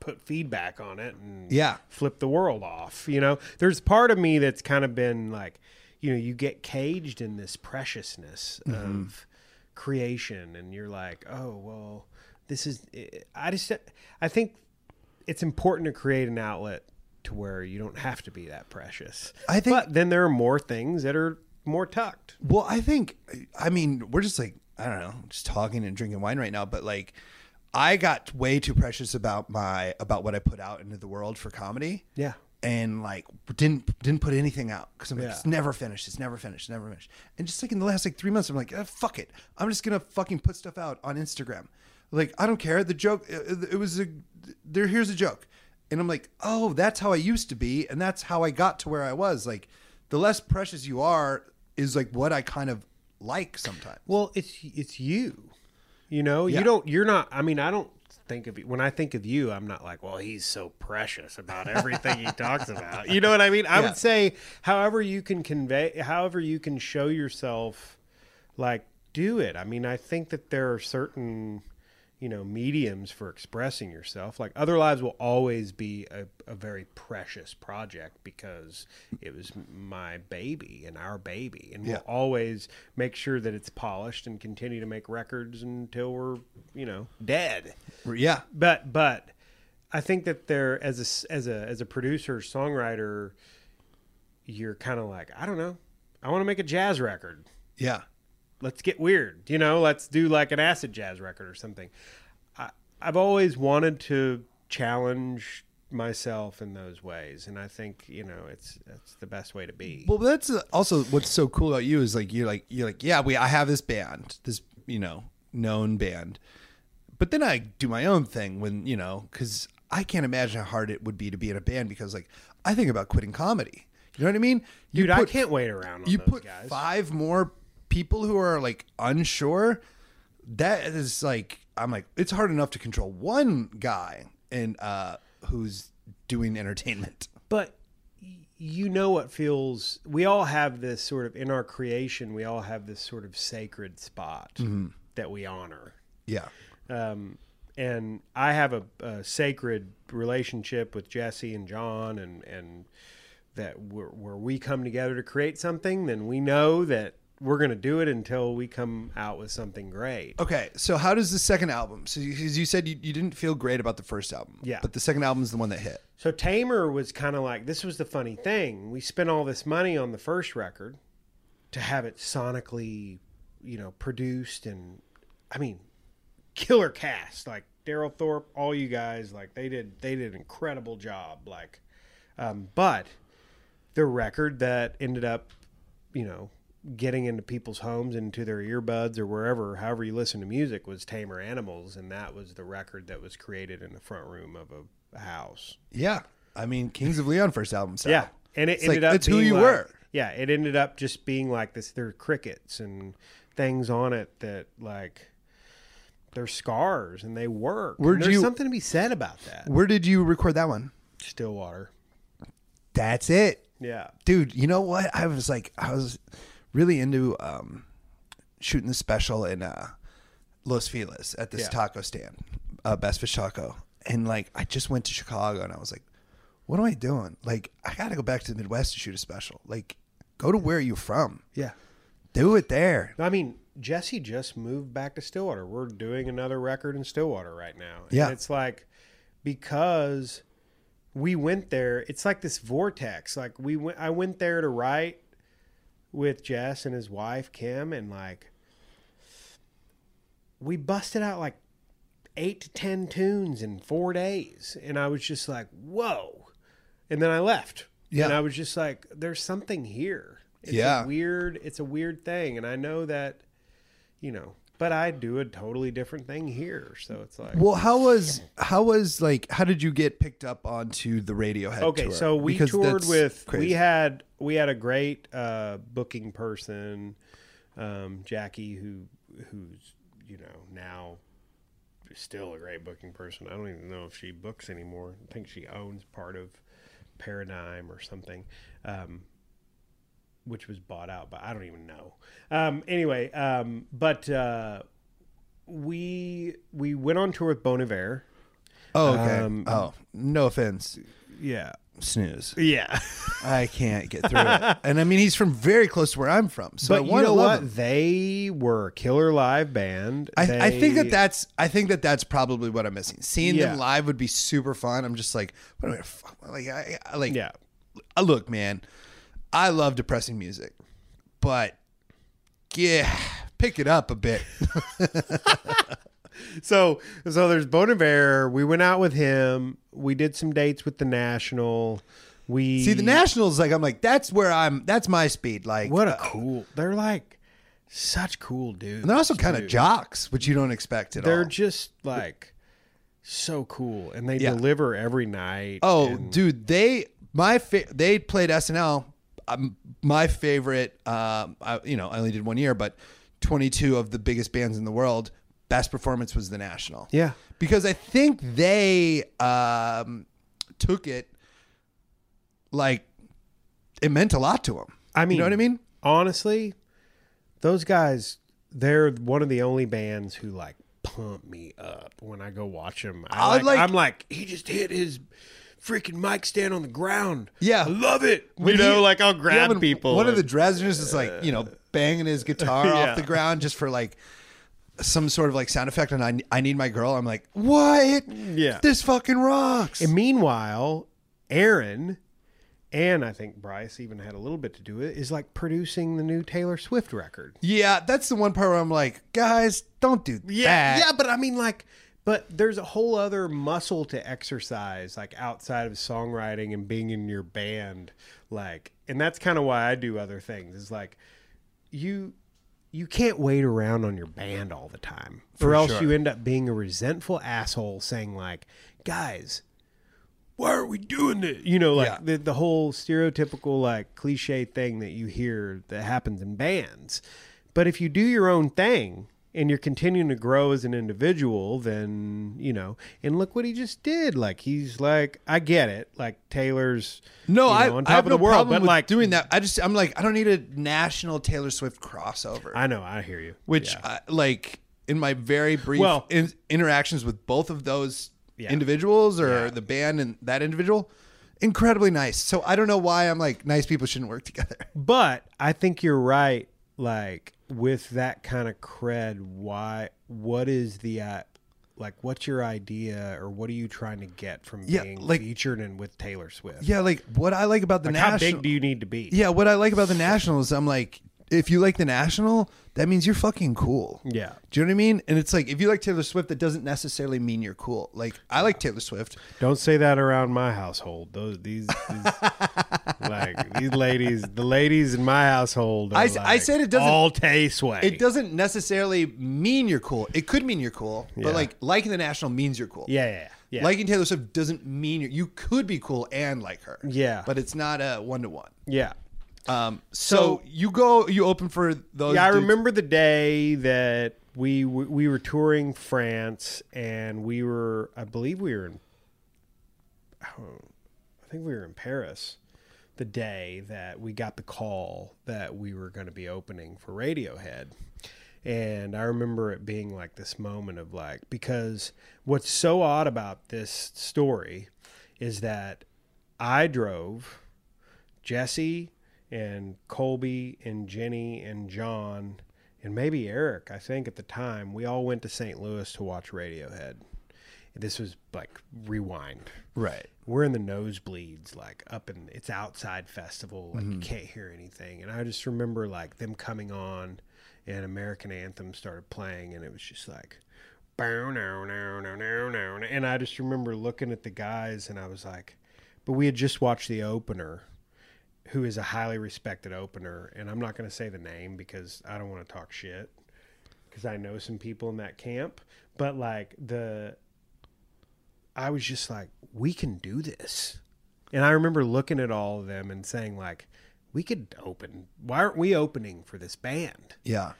put feedback on it and Yeah. flip the world off. You know, there's part of me that's kind of been like, you know, you get caged in this preciousness Mm-hmm. of creation, and you're like, oh well, this is. I just I think it's important to create an outlet to where you don't have to be that precious. I think- but then there are more things that are more tucked. Well, I think, I mean, we're just like, I don't know, just talking and drinking wine right now, but like, I got way too precious about my about what I put out into the world for comedy. Yeah. and like didn't didn't put anything out because I'm like Yeah. it's never finished, it's never finished, never finished. And just like in the last like three months, I'm like, "Ah, fuck it, I'm just gonna fucking put stuff out on Instagram. Like I don't care. The joke, it, it was a there. Here's a joke, and I'm like, oh, that's how I used to be, and that's how I got to where I was. Like the less precious you are is like what I kind of like sometimes. Well, it's it's you. You know, Yeah. you don't. You're not. I mean, I don't think of you when I think of you. I'm not like, well, he's so precious about everything he talks about. You know what I mean? I Yeah. would say, however you can convey, however you can show yourself, like do it. I mean, I think that there are certain, you know, mediums for expressing yourself. Like other lives will always be a, a very precious project because it was my baby and our baby, and Yeah. we'll always make sure that it's polished and continue to make records until we're, you know, dead Yeah, but but I think that there as a as a as a producer songwriter, you're kind of like I don't know, I want to make a jazz record. yeah, Let's get weird, you know. Let's do like an acid jazz record or something. I I've always wanted to challenge myself in those ways, and I think you know it's that's the best way to be. Well, that's uh, also what's so cool about you is like you're like you're like yeah, we I have this band, this you know known band, but then I do my own thing when you know because I can't imagine how hard it would be to be in a band because like I think about quitting comedy. You know what I mean? You Dude, I can't wait around on You those put guys. five more people who are like unsure. That is like I'm like it's hard enough to control one guy and uh who's doing entertainment. but you know what feels we all have this sort of in our creation we all have this sort of sacred spot that we honor Yeah. um, and i have a, a sacred relationship with jesse and john and and that where, where we come together to create something then we know that we're going to do it until we come out with something great Okay, so how does the second album? So you, you said you, you didn't feel great about the first album, Yeah. but the second album is the one that hit. So Tamer was kind of like this was the funny thing. We spent all this money on the first record to have it sonically, you know, produced and I mean, killer cast like Darrell Thorp, all you guys like they did they did an incredible job like um, but the record that ended up, you know, getting into people's homes into their earbuds or wherever however you listen to music was Tamer Animals and that was the record that was created in the front room of a, house. Yeah, I mean Kings of Leon first album. So. Yeah, and it It's ended like, up it's who you like- were. Yeah, it ended up just being like this. There are crickets and things on it that like they're scars and they work. Where'd There's you- something to be said about that. Where did you record that one? Stillwater. That's it, Yeah. dude. You know what? I was like, I was really into um, shooting the special in uh, Los Feliz at this Yeah. taco stand, uh, Best Fish Taco, and like I just went to Chicago and I was like, what am I doing? Like I got to go back to the Midwest to shoot a special. Like go to where you're from. Yeah. Do it there. I mean, Jesse just moved back to Stillwater. We're doing another record in Stillwater right now. And Yeah. it's like because we went there, it's like this vortex. Like we went I went there to write with Jess and his wife Kim and like we busted out like 8 to 10 tunes in 4 days and I was just like, "Whoa." And then I left. Yeah. And I was just like, there's something here. It's Yeah. weird it's a weird thing and I know that you know, but I do a totally different thing here. So it's like Well, how was how was like how did you get picked up onto the Radiohead tour? Okay, tour? so we Because toured with crazy. we had we had a great uh, booking person, um, Jackie, who who's you know now still a great booking person. I don't even know if she books anymore. I think she owns part of Paradigm or something, um, which was bought out. But I don't even know. Um, anyway, um, but uh, we we went on tour with Bon Iver. Oh, okay. Um, oh, no offense. Yeah, Snooze. yeah. I can't get through it. And I mean, he's from very close to where I'm from. So I but you know what? him. They were a killer live band. I, I think that that's I think that that's probably what I'm missing. Seeing Yeah. them live would be super fun. I'm just like, what am I fuck? Like, I, I like, yeah. uh, look, man, I love depressing music, but yeah, pick it up a bit. So so there's Bon Iver. We went out with him. We did some dates with the National. We See, the Nationals, like, I'm like, that's where I'm. That's my speed. Like, What a cool. They're like such cool dudes. and they're also kind of jocks, which you don't expect at all. They're just like so cool, and they Yeah. deliver every night. Oh, and- dude, they my fa- they played SNL. Um, my favorite, um, I, you know, I only did one year, but 22 of the biggest bands in the world. Best performance was the National. Yeah. because I think they um, took it like it meant a lot to them. I mean, you know what I mean? Honestly, those guys, they're one of the only bands who like pump me up when I go watch them. I I like, like- I'm like, he just hit his freaking mic stand on the ground. Yeah. I love it. When you know, he- like I'll Yeah, grab when people. One of the and- Dessners is like, you know, banging his guitar Yeah. off the ground just for like some sort of like sound effect. And I, I need my girl. I'm like, what? Yeah. This fucking rocks. And meanwhile, Aaron and I think Bryce even had a little bit to do with it, is like producing the new Taylor Swift record. yeah, that's the one part where I'm like, guys, don't do Yeah, that. yeah, but I mean, like, but there's a whole other muscle to exercise, like outside of songwriting and being in your band, like, and that's kind of why I do other things. Is like, you you can't wait around on your band all the time, For or else sure. you end up being a resentful asshole, saying like, guys. Why are we doing this? You know, like Yeah. the, the whole stereotypical, like cliche thing that you hear that happens in bands. But if you do your own thing and you're continuing to grow as an individual, then, you know, and look what he just did. Like, he's like, I get it. Like, Taylor's No, you I, know, on I top have of no the world, problem but with like, doing that. I just, I'm like, I don't need a national Taylor Swift crossover. I know, I hear you. which, Yeah. I, like, in my very brief Well- in, interactions with both of those Yeah. individuals or Yeah. the band and that individual, incredibly nice. So I don't know why I'm like, nice people shouldn't work together. But I think you're right. Like with that kind of cred, why? What is the uh, like? What's your idea, or what are you trying to get from Yeah, being like- featured in with Taylor Swift? Yeah, like what I like about the Like how national. big do you need to be? yeah, what I like about the national is I'm like, if you like the national, that means you're fucking cool. Yeah. Do you know what I mean? And it's like if you like Taylor Swift, that doesn't necessarily mean you're cool. Like I like Taylor Swift. Don't say that around my household. Those these, these like these ladies, the ladies in my household. I s- I like said it doesn't- all Tay Sway. It doesn't necessarily mean you're cool. It could mean you're cool, Yeah. but like liking the national means you're cool. Yeah, yeah, yeah. Liking Taylor Swift doesn't mean you're, you could be cool and like her. Yeah. But it's not a one to one. yeah. Um. So, So- you go, you open for those. Yeah, I dudes- remember the day that we we were touring France, and we were, I believe, we were in, oh, I think we were in Paris, the day that we got the call that we were going to be opening for Radiohead, and I remember it being like this moment of like because what's so odd about this story is that I drove Jesse and Colby and Jenny and John and maybe Eric, I think at the time, we all went to St. Louis to watch Radiohead. This was like rewind. Right. We're in the nosebleeds, like up in it's outside festival, like you mm-hmm. can't hear anything. And I just remember like them coming on and American Anthem started playing and it was just like bow and I just remember looking at the guys and I was like but we had just watched the opener who is a highly respected opener, and I'm not going to say the name because I don't want to talk shit because I know some people in that camp. But like the, I was just like, we can do this, and I remember looking at all of them and saying like, we could open. Why aren't we opening for this band? Yeah.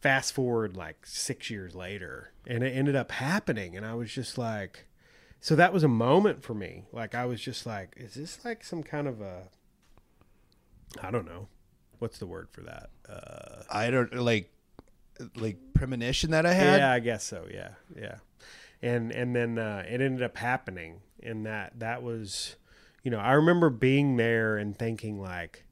fast forward like six years later, and it ended up happening, and I was just like, so that was a moment for me. Like I was just like, is this like some kind of a, I don't know, what's the word for that? Uh, I don't like like premonition that I had. yeah, I guess so. Yeah, yeah, and and then uh, it ended up happening, and that that was, you know, I remember being there and thinking like,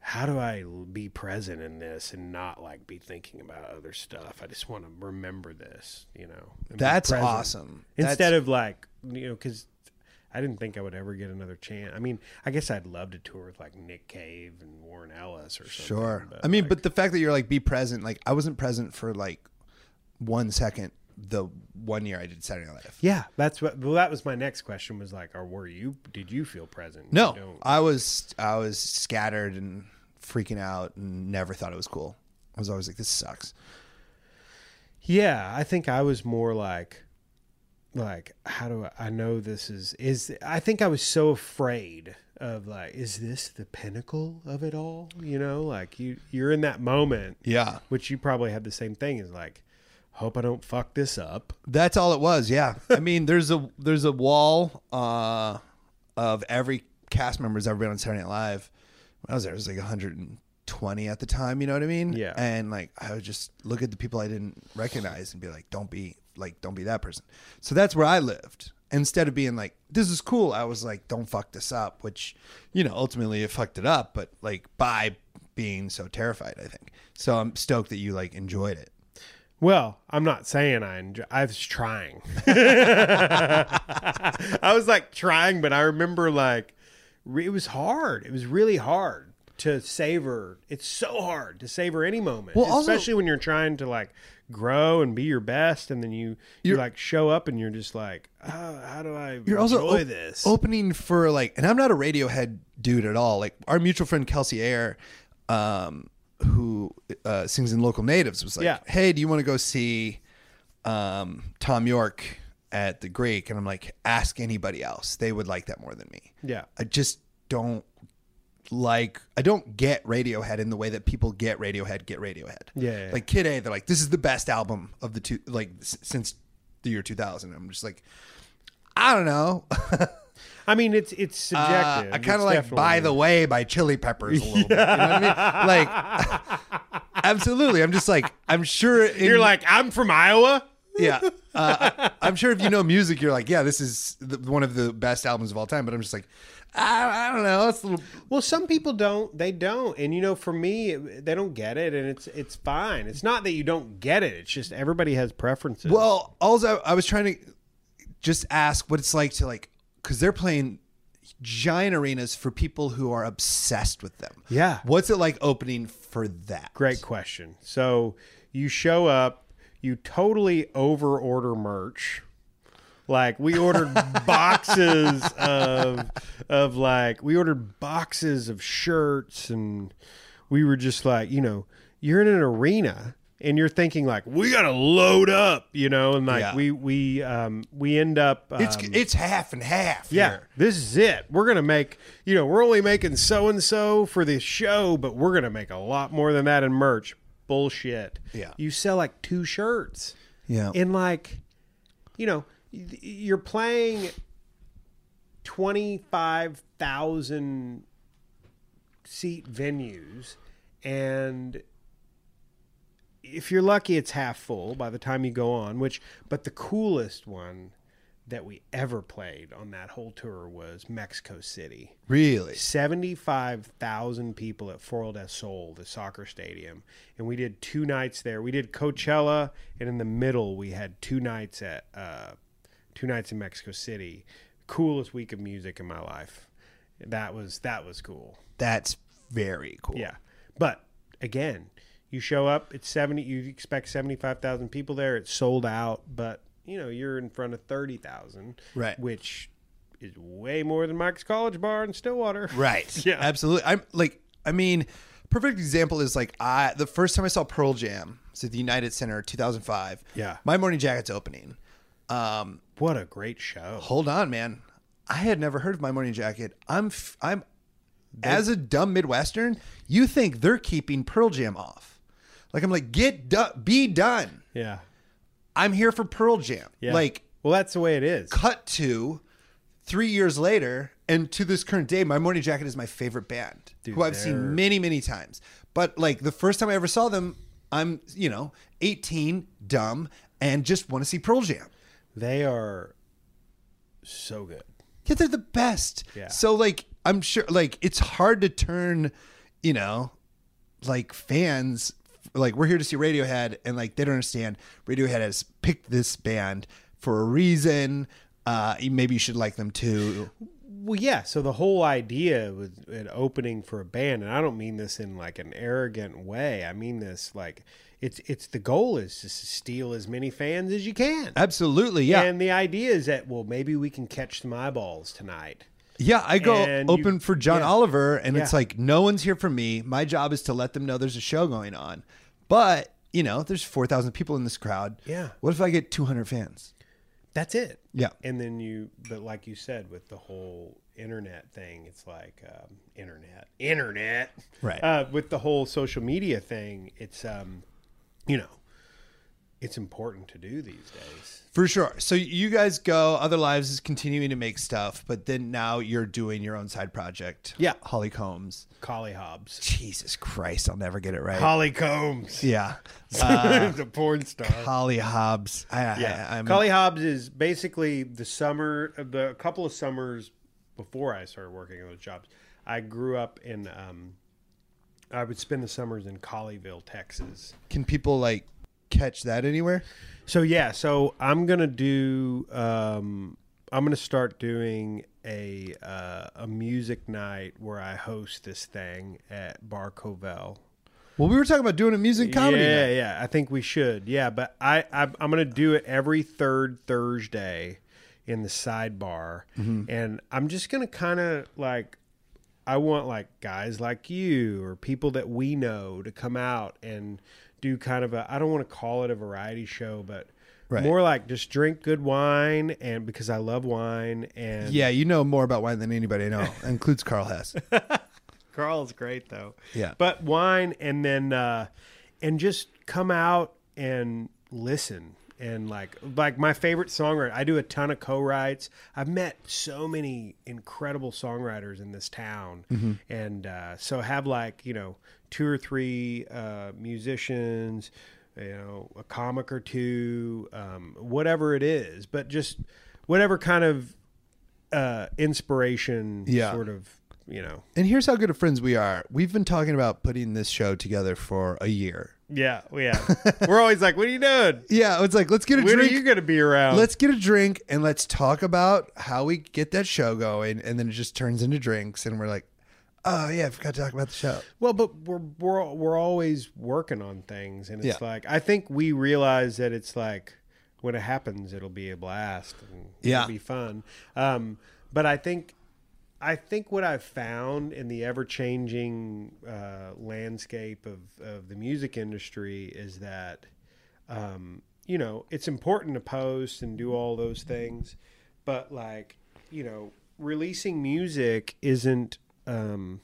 how do I be present in this and not like be thinking about other stuff? I just want to remember this, you know. That's awesome. Instead That's- of like, you know, because. I didn't think I would ever get another chance. I mean, I guess I'd love to tour with like Nick Cave and Warren Ellis or something. Sure. but, I mean, like- but the fact that you're like be present, like I wasn't present for like one second the one year I did Saturday Night Live. Yeah, that's what. Well, that was my next question. Was like, or were you? Did you feel present? No, I was I was scattered and freaking out and never thought it was cool. I was always like, this sucks. Yeah, I think I was more like, like, how do I, I know this is is? I think I was so afraid of like, is this the pinnacle of it all? You know, like you you're in that moment, Yeah, which you probably had the same thing. Is like, hope I don't fuck this up. that's all it was. Yeah, I mean, there's a there's a wall uh, of every cast member's ever been on Saturday Night Live. When I was there, it was like 120 at the time. You know what I mean? Yeah. And like, I would just look at the people I didn't recognize and be like, don't be like, don't be that person. So that's where I lived. Instead of being like, this is cool, I was like, don't fuck this up, which, you know, ultimately it fucked it up, but like by being so terrified, I think. So I'm stoked that you like enjoyed it. Well, I'm not saying I enjoy. I was trying. I was like trying, but I remember like it was hard. It was really hard to savor. It's so hard to savor any moment, Well, also- especially when you're trying to like grow and be your best, and then you you like show up and you're just like, oh, how do I You're enjoy also op- this? opening for like, and I'm not a Radiohead dude at all. Like our mutual friend Kelsey Ayer, um, who uh, sings in Local Natives, was like, Yeah. "Hey, do you want to go see um, Thom Yorke at the Greek?" And I'm like, "Ask anybody else; they would like that more than me." yeah, I just don't like. I don't get Radiohead in the way that people get Radiohead. Get Radiohead. Yeah, yeah. Like Kid A, they're like, "This is the best album of the two like s- since the year 2000." I'm just like. I don't know. I mean, it's it's subjective. Uh, I kind of like definitely- "By the Way" by Chili Peppers a little bit. You know what I mean? Like, absolutely. I'm just like, I'm sure. in- You're like, I'm from Iowa. yeah. Uh, I, I'm sure if you know music, you're like, yeah, this is the, one of the best albums of all time. But I'm just like, I, I don't know. It's a little. Well, some people don't. They don't, and you know, for me, they don't get it, and it's it's fine. It's not that you don't get it. It's just everybody has preferences. Well, also, I was trying to just ask what it's like to like, because they're playing giant arenas for people who are obsessed with them. Yeah. What's it like opening for that? great question. So you show up, you totally over order merch. Like we ordered boxes of of like we ordered boxes of shirts and we were just like, you know, you're in an arena and you're thinking like we got to load up, you know, and like Yeah. we we um we end up um, It's it's half and half. yeah, here. this is it. We're gonna make, you know, we're only making so and so for this show, but we're gonna make a lot more than that in merch. Bullshit. Yeah. you sell like two shirts, Yeah. and like, you know, you're playing twenty five thousand seat venues, and if you're lucky, it's half full by the time you go on. Which, but the coolest one that we ever played on that whole tour was Mexico City. really. 75,000 people at Foro de Sol, the soccer stadium. And we did two nights there. We did Coachella, and in the middle, we had two nights at uh, two nights in Mexico City. Coolest week of music in my life. That was that was cool. That's very cool. Yeah. But again, you show up, it's 70 you expect 75,000 people there, it's sold out, but you know, you're in front of 30,000, Right. which is way more than Mike's College Bar in Stillwater. Right. Yeah. Absolutely. I'm like, I mean, perfect example is like I the first time I saw Pearl Jam at the United Center, 2005. Yeah. My Morning Jacket's opening. Um, What a great show. hold on, man. I had never heard of My Morning Jacket. I'm f- I'm as a dumb Midwestern, you think they're keeping Pearl Jam off. Like I'm like, get done, be done. Yeah. I'm here for Pearl Jam. Yeah. Like, well, that's the way it is. cut to three years later, and to this current day, My Morning Jacket is my favorite band, Dude, who I've they're- seen many, many times. But like the first time I ever saw them, I'm you know 18, dumb, and just want to see Pearl Jam. They are so good. Yeah, they're the best. Yeah. So like, I'm sure like it's hard to turn, you know, like fans. Like we're here to see Radiohead, and like they don't understand. Radiohead has picked this band for a reason. Uh, maybe you should like them too. Well, yeah. So the whole idea with an opening for a band, and I don't mean this in like an arrogant way. I mean this like it's it's the goal is to steal as many fans as you can. Absolutely, yeah, And the idea is that well, maybe we can catch some eyeballs tonight. Yeah. I go and you- open for John yeah. Oliver, and it's like no one's here for me. My job is to let them know there's a show going on. But you know, there's four thousand people in this crowd. Yeah. What if I get two hundred fans? That's it. Yeah. And then you, but like you said, with the whole internet thing, it's like um, internet, internet, Right. Uh, with the whole social media thing, it's um, you know, it's important to do these days. For sure. So you guys go. Other Lives is continuing to make stuff, but then now you're doing your own side project. Yeah. Holly Combs. Collie Hobbs, Jesus Christ, I'll never get it right. Holly Combs, yeah. Uh, the porn star. Holly Hobbs. I, Yeah, I, I'm, Collie Hobbs is basically the summer, the couple of summers before I started working on those jobs. I grew up in. Um, I would spend the summers in Colleyville, Texas. Can people like catch that anywhere? So yeah, so I'm gonna do. Um, I'm gonna start doing a uh, a music night where I host this thing at Bar Covell. Well, we were talking about doing a music comedy. Yeah, night. yeah. I think we should. Yeah, but I, I I'm gonna do it every third Thursday in the sidebar, and I'm just gonna kind of like. I want like guys like you or people that we know to come out and do kind of a I don't want to call it a variety show, but Right. more like just drink good wine and because I love wine and Yeah, you know more about wine than anybody I know. includes Carl Hess. Carl's great though. Yeah. But wine and then uh and just come out and listen and like like my favorite songwriter. I do a ton of co-writes. I've met so many incredible songwriters in this town. Mm-hmm. And uh so have like, you know, two or three uh musicians, you know, a comic or two, um whatever it is, but just whatever kind of uh inspiration Yeah. sort of, you know, and here's how good of friends we are. We've been talking about putting this show together for a year. Yeah, yeah. We're always like, "What are you doing? Yeah, it's like let's get a When drink. are you going to be around?" let's get a drink and let's talk about how we get that show going and then it just turns into drinks and we're like oh yeah i forgot to talk about the show well, but we're we're we're always working on things, and it's Yeah. like I think we realize that it's like when it happens, it'll be a blast. And Yeah. it'll be fun. Um, but I think. I think what I've found in the ever changing uh, landscape of, of the music industry is that, um, you know, it's important to post and do all those things, but like, you know, releasing music isn't, um,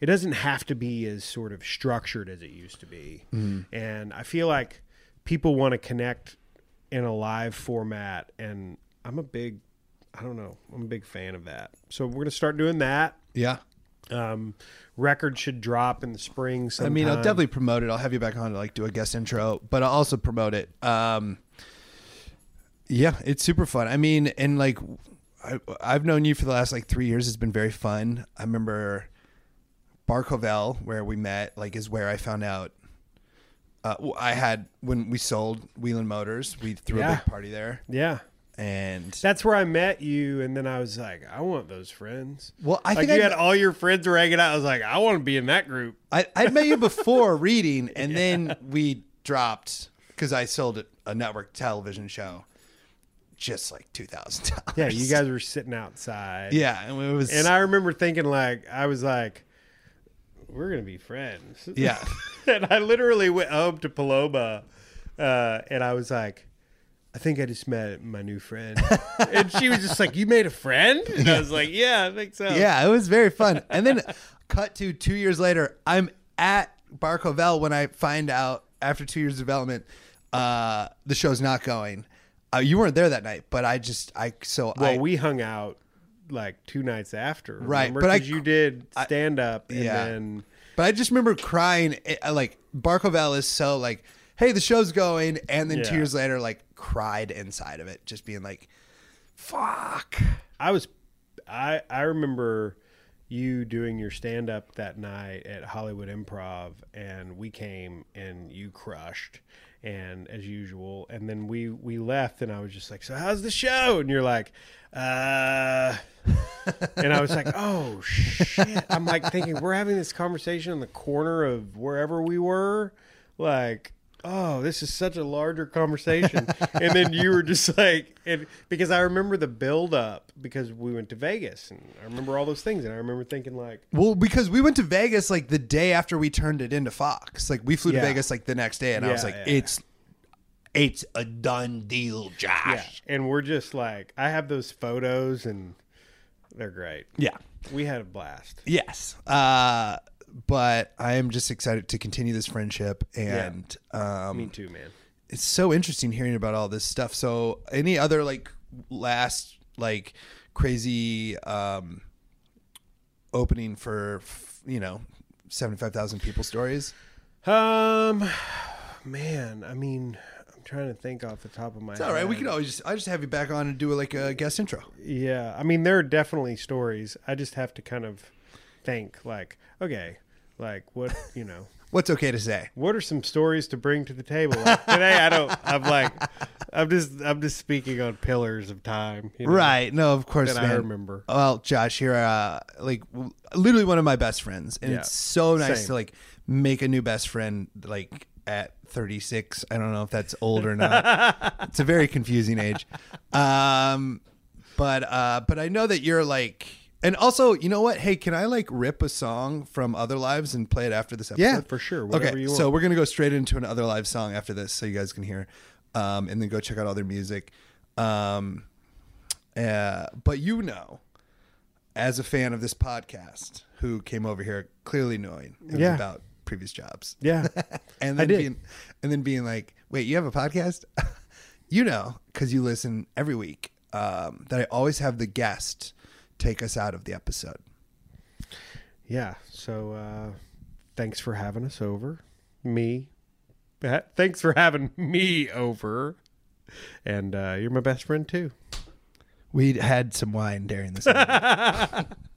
it doesn't have to be as sort of structured as it used to be. And I feel like people want to connect in a live format, and I'm a big, I don't know, I'm a big fan of that. So we're going to start doing that. yeah Um, record should drop in the spring. i mean i'll definitely promote it i'll have you back on to like do a guest intro but i'll also promote it um yeah it's super fun i mean and like I, i've known you for the last like three years it's been very fun i remember bar covell where we met like is where i found out uh, I had when we sold Wheeling Motors, we threw a big party there, Yeah. and That's where I met you, and then I was like, I want those friends. well, I like think you I, had all your friends ragging out. I was like, I want to be in that group. I I'd met you before reading, and then we dropped because I sold a network television show, just like two thousand dollars. Yeah, you guys were sitting outside. Yeah, and it was. And I remember thinking, like, I was like, we're gonna be friends. yeah, and I literally went home to Paloma, uh, and I was like, I think I just met my new friend. and she was just like, You made a friend? And I was like, Yeah, I think so. yeah, it was very fun. And then, cut to two years later, I'm at Bar Covell when I find out after two years of development, uh, the show's not going. Uh, you weren't there that night, but I just I so Well, I we hung out like two nights after, Right, remember? but I- you did stand up, and yeah. then but I just remember crying. eh, like Bar Covell is so like, hey, the show's going, and then two years later, like cried inside of it, just being like, fuck. I was, I I remember you doing your stand up that night at Hollywood Improv, and we came and you crushed, and as usual, and then we we left, and I was just like, so how's the show? And you're like, uh. and I was like, "Oh shit!" I'm like thinking we're having this conversation in the corner of wherever we were, like, "Oh, this is such a larger conversation." and then you were just like, and because I remember the build up because we went to Vegas, and I remember all those things, and I remember thinking like, Well, because we went to Vegas like the day after we turned it into Fox. Like we flew to Vegas like the next day, and I was like, yeah. it's it's a done deal, Josh. "Yeah," and we're just like, I have those photos, and they're great. Yeah. We had a blast. Yes. Uh, but I am just excited to continue this friendship, and um, Me too, man. it's so interesting hearing about all this stuff. So, any other like last like crazy um, opening for you know seventy five thousand people stories? Um, man, I mean, I'm trying to think off the top of my It's all right. We can always just I just have you back on and do like a guest intro. Yeah, I mean there are definitely stories. I just have to kind of think like, okay, like what you know, What's okay to say? what are some stories to bring to the table? Like, today I don't. I'm like, I'm just I'm just speaking on pillars of time, you know, Right. No, of course, I remember. Well, Josh, you're uh, like literally one of my best friends, and Yeah. it's so nice Same. to like make a new best friend like at 36. I don't know if that's old or not. it's a very confusing age. Um, but uh, but I know that you're like, and also, you know what? Hey, can I like rip a song from Other Lives and play it after this episode? Yeah, for sure. Whatever okay, so we're gonna go straight into an Other Lives song after this, so you guys can hear, um, and then go check out all their music. Um, uh, but you know, as a fan of this podcast, who came over here clearly knowing it was Yeah. about previous jobs, Yeah, and then being, and then being like, "Wait, you have a podcast?" you know, because you listen every week. Um, that I always have the guest take us out of the episode. yeah. So uh, thanks for having us over, me. Thanks for having me over, and uh, you're my best friend too. We had some wine during this.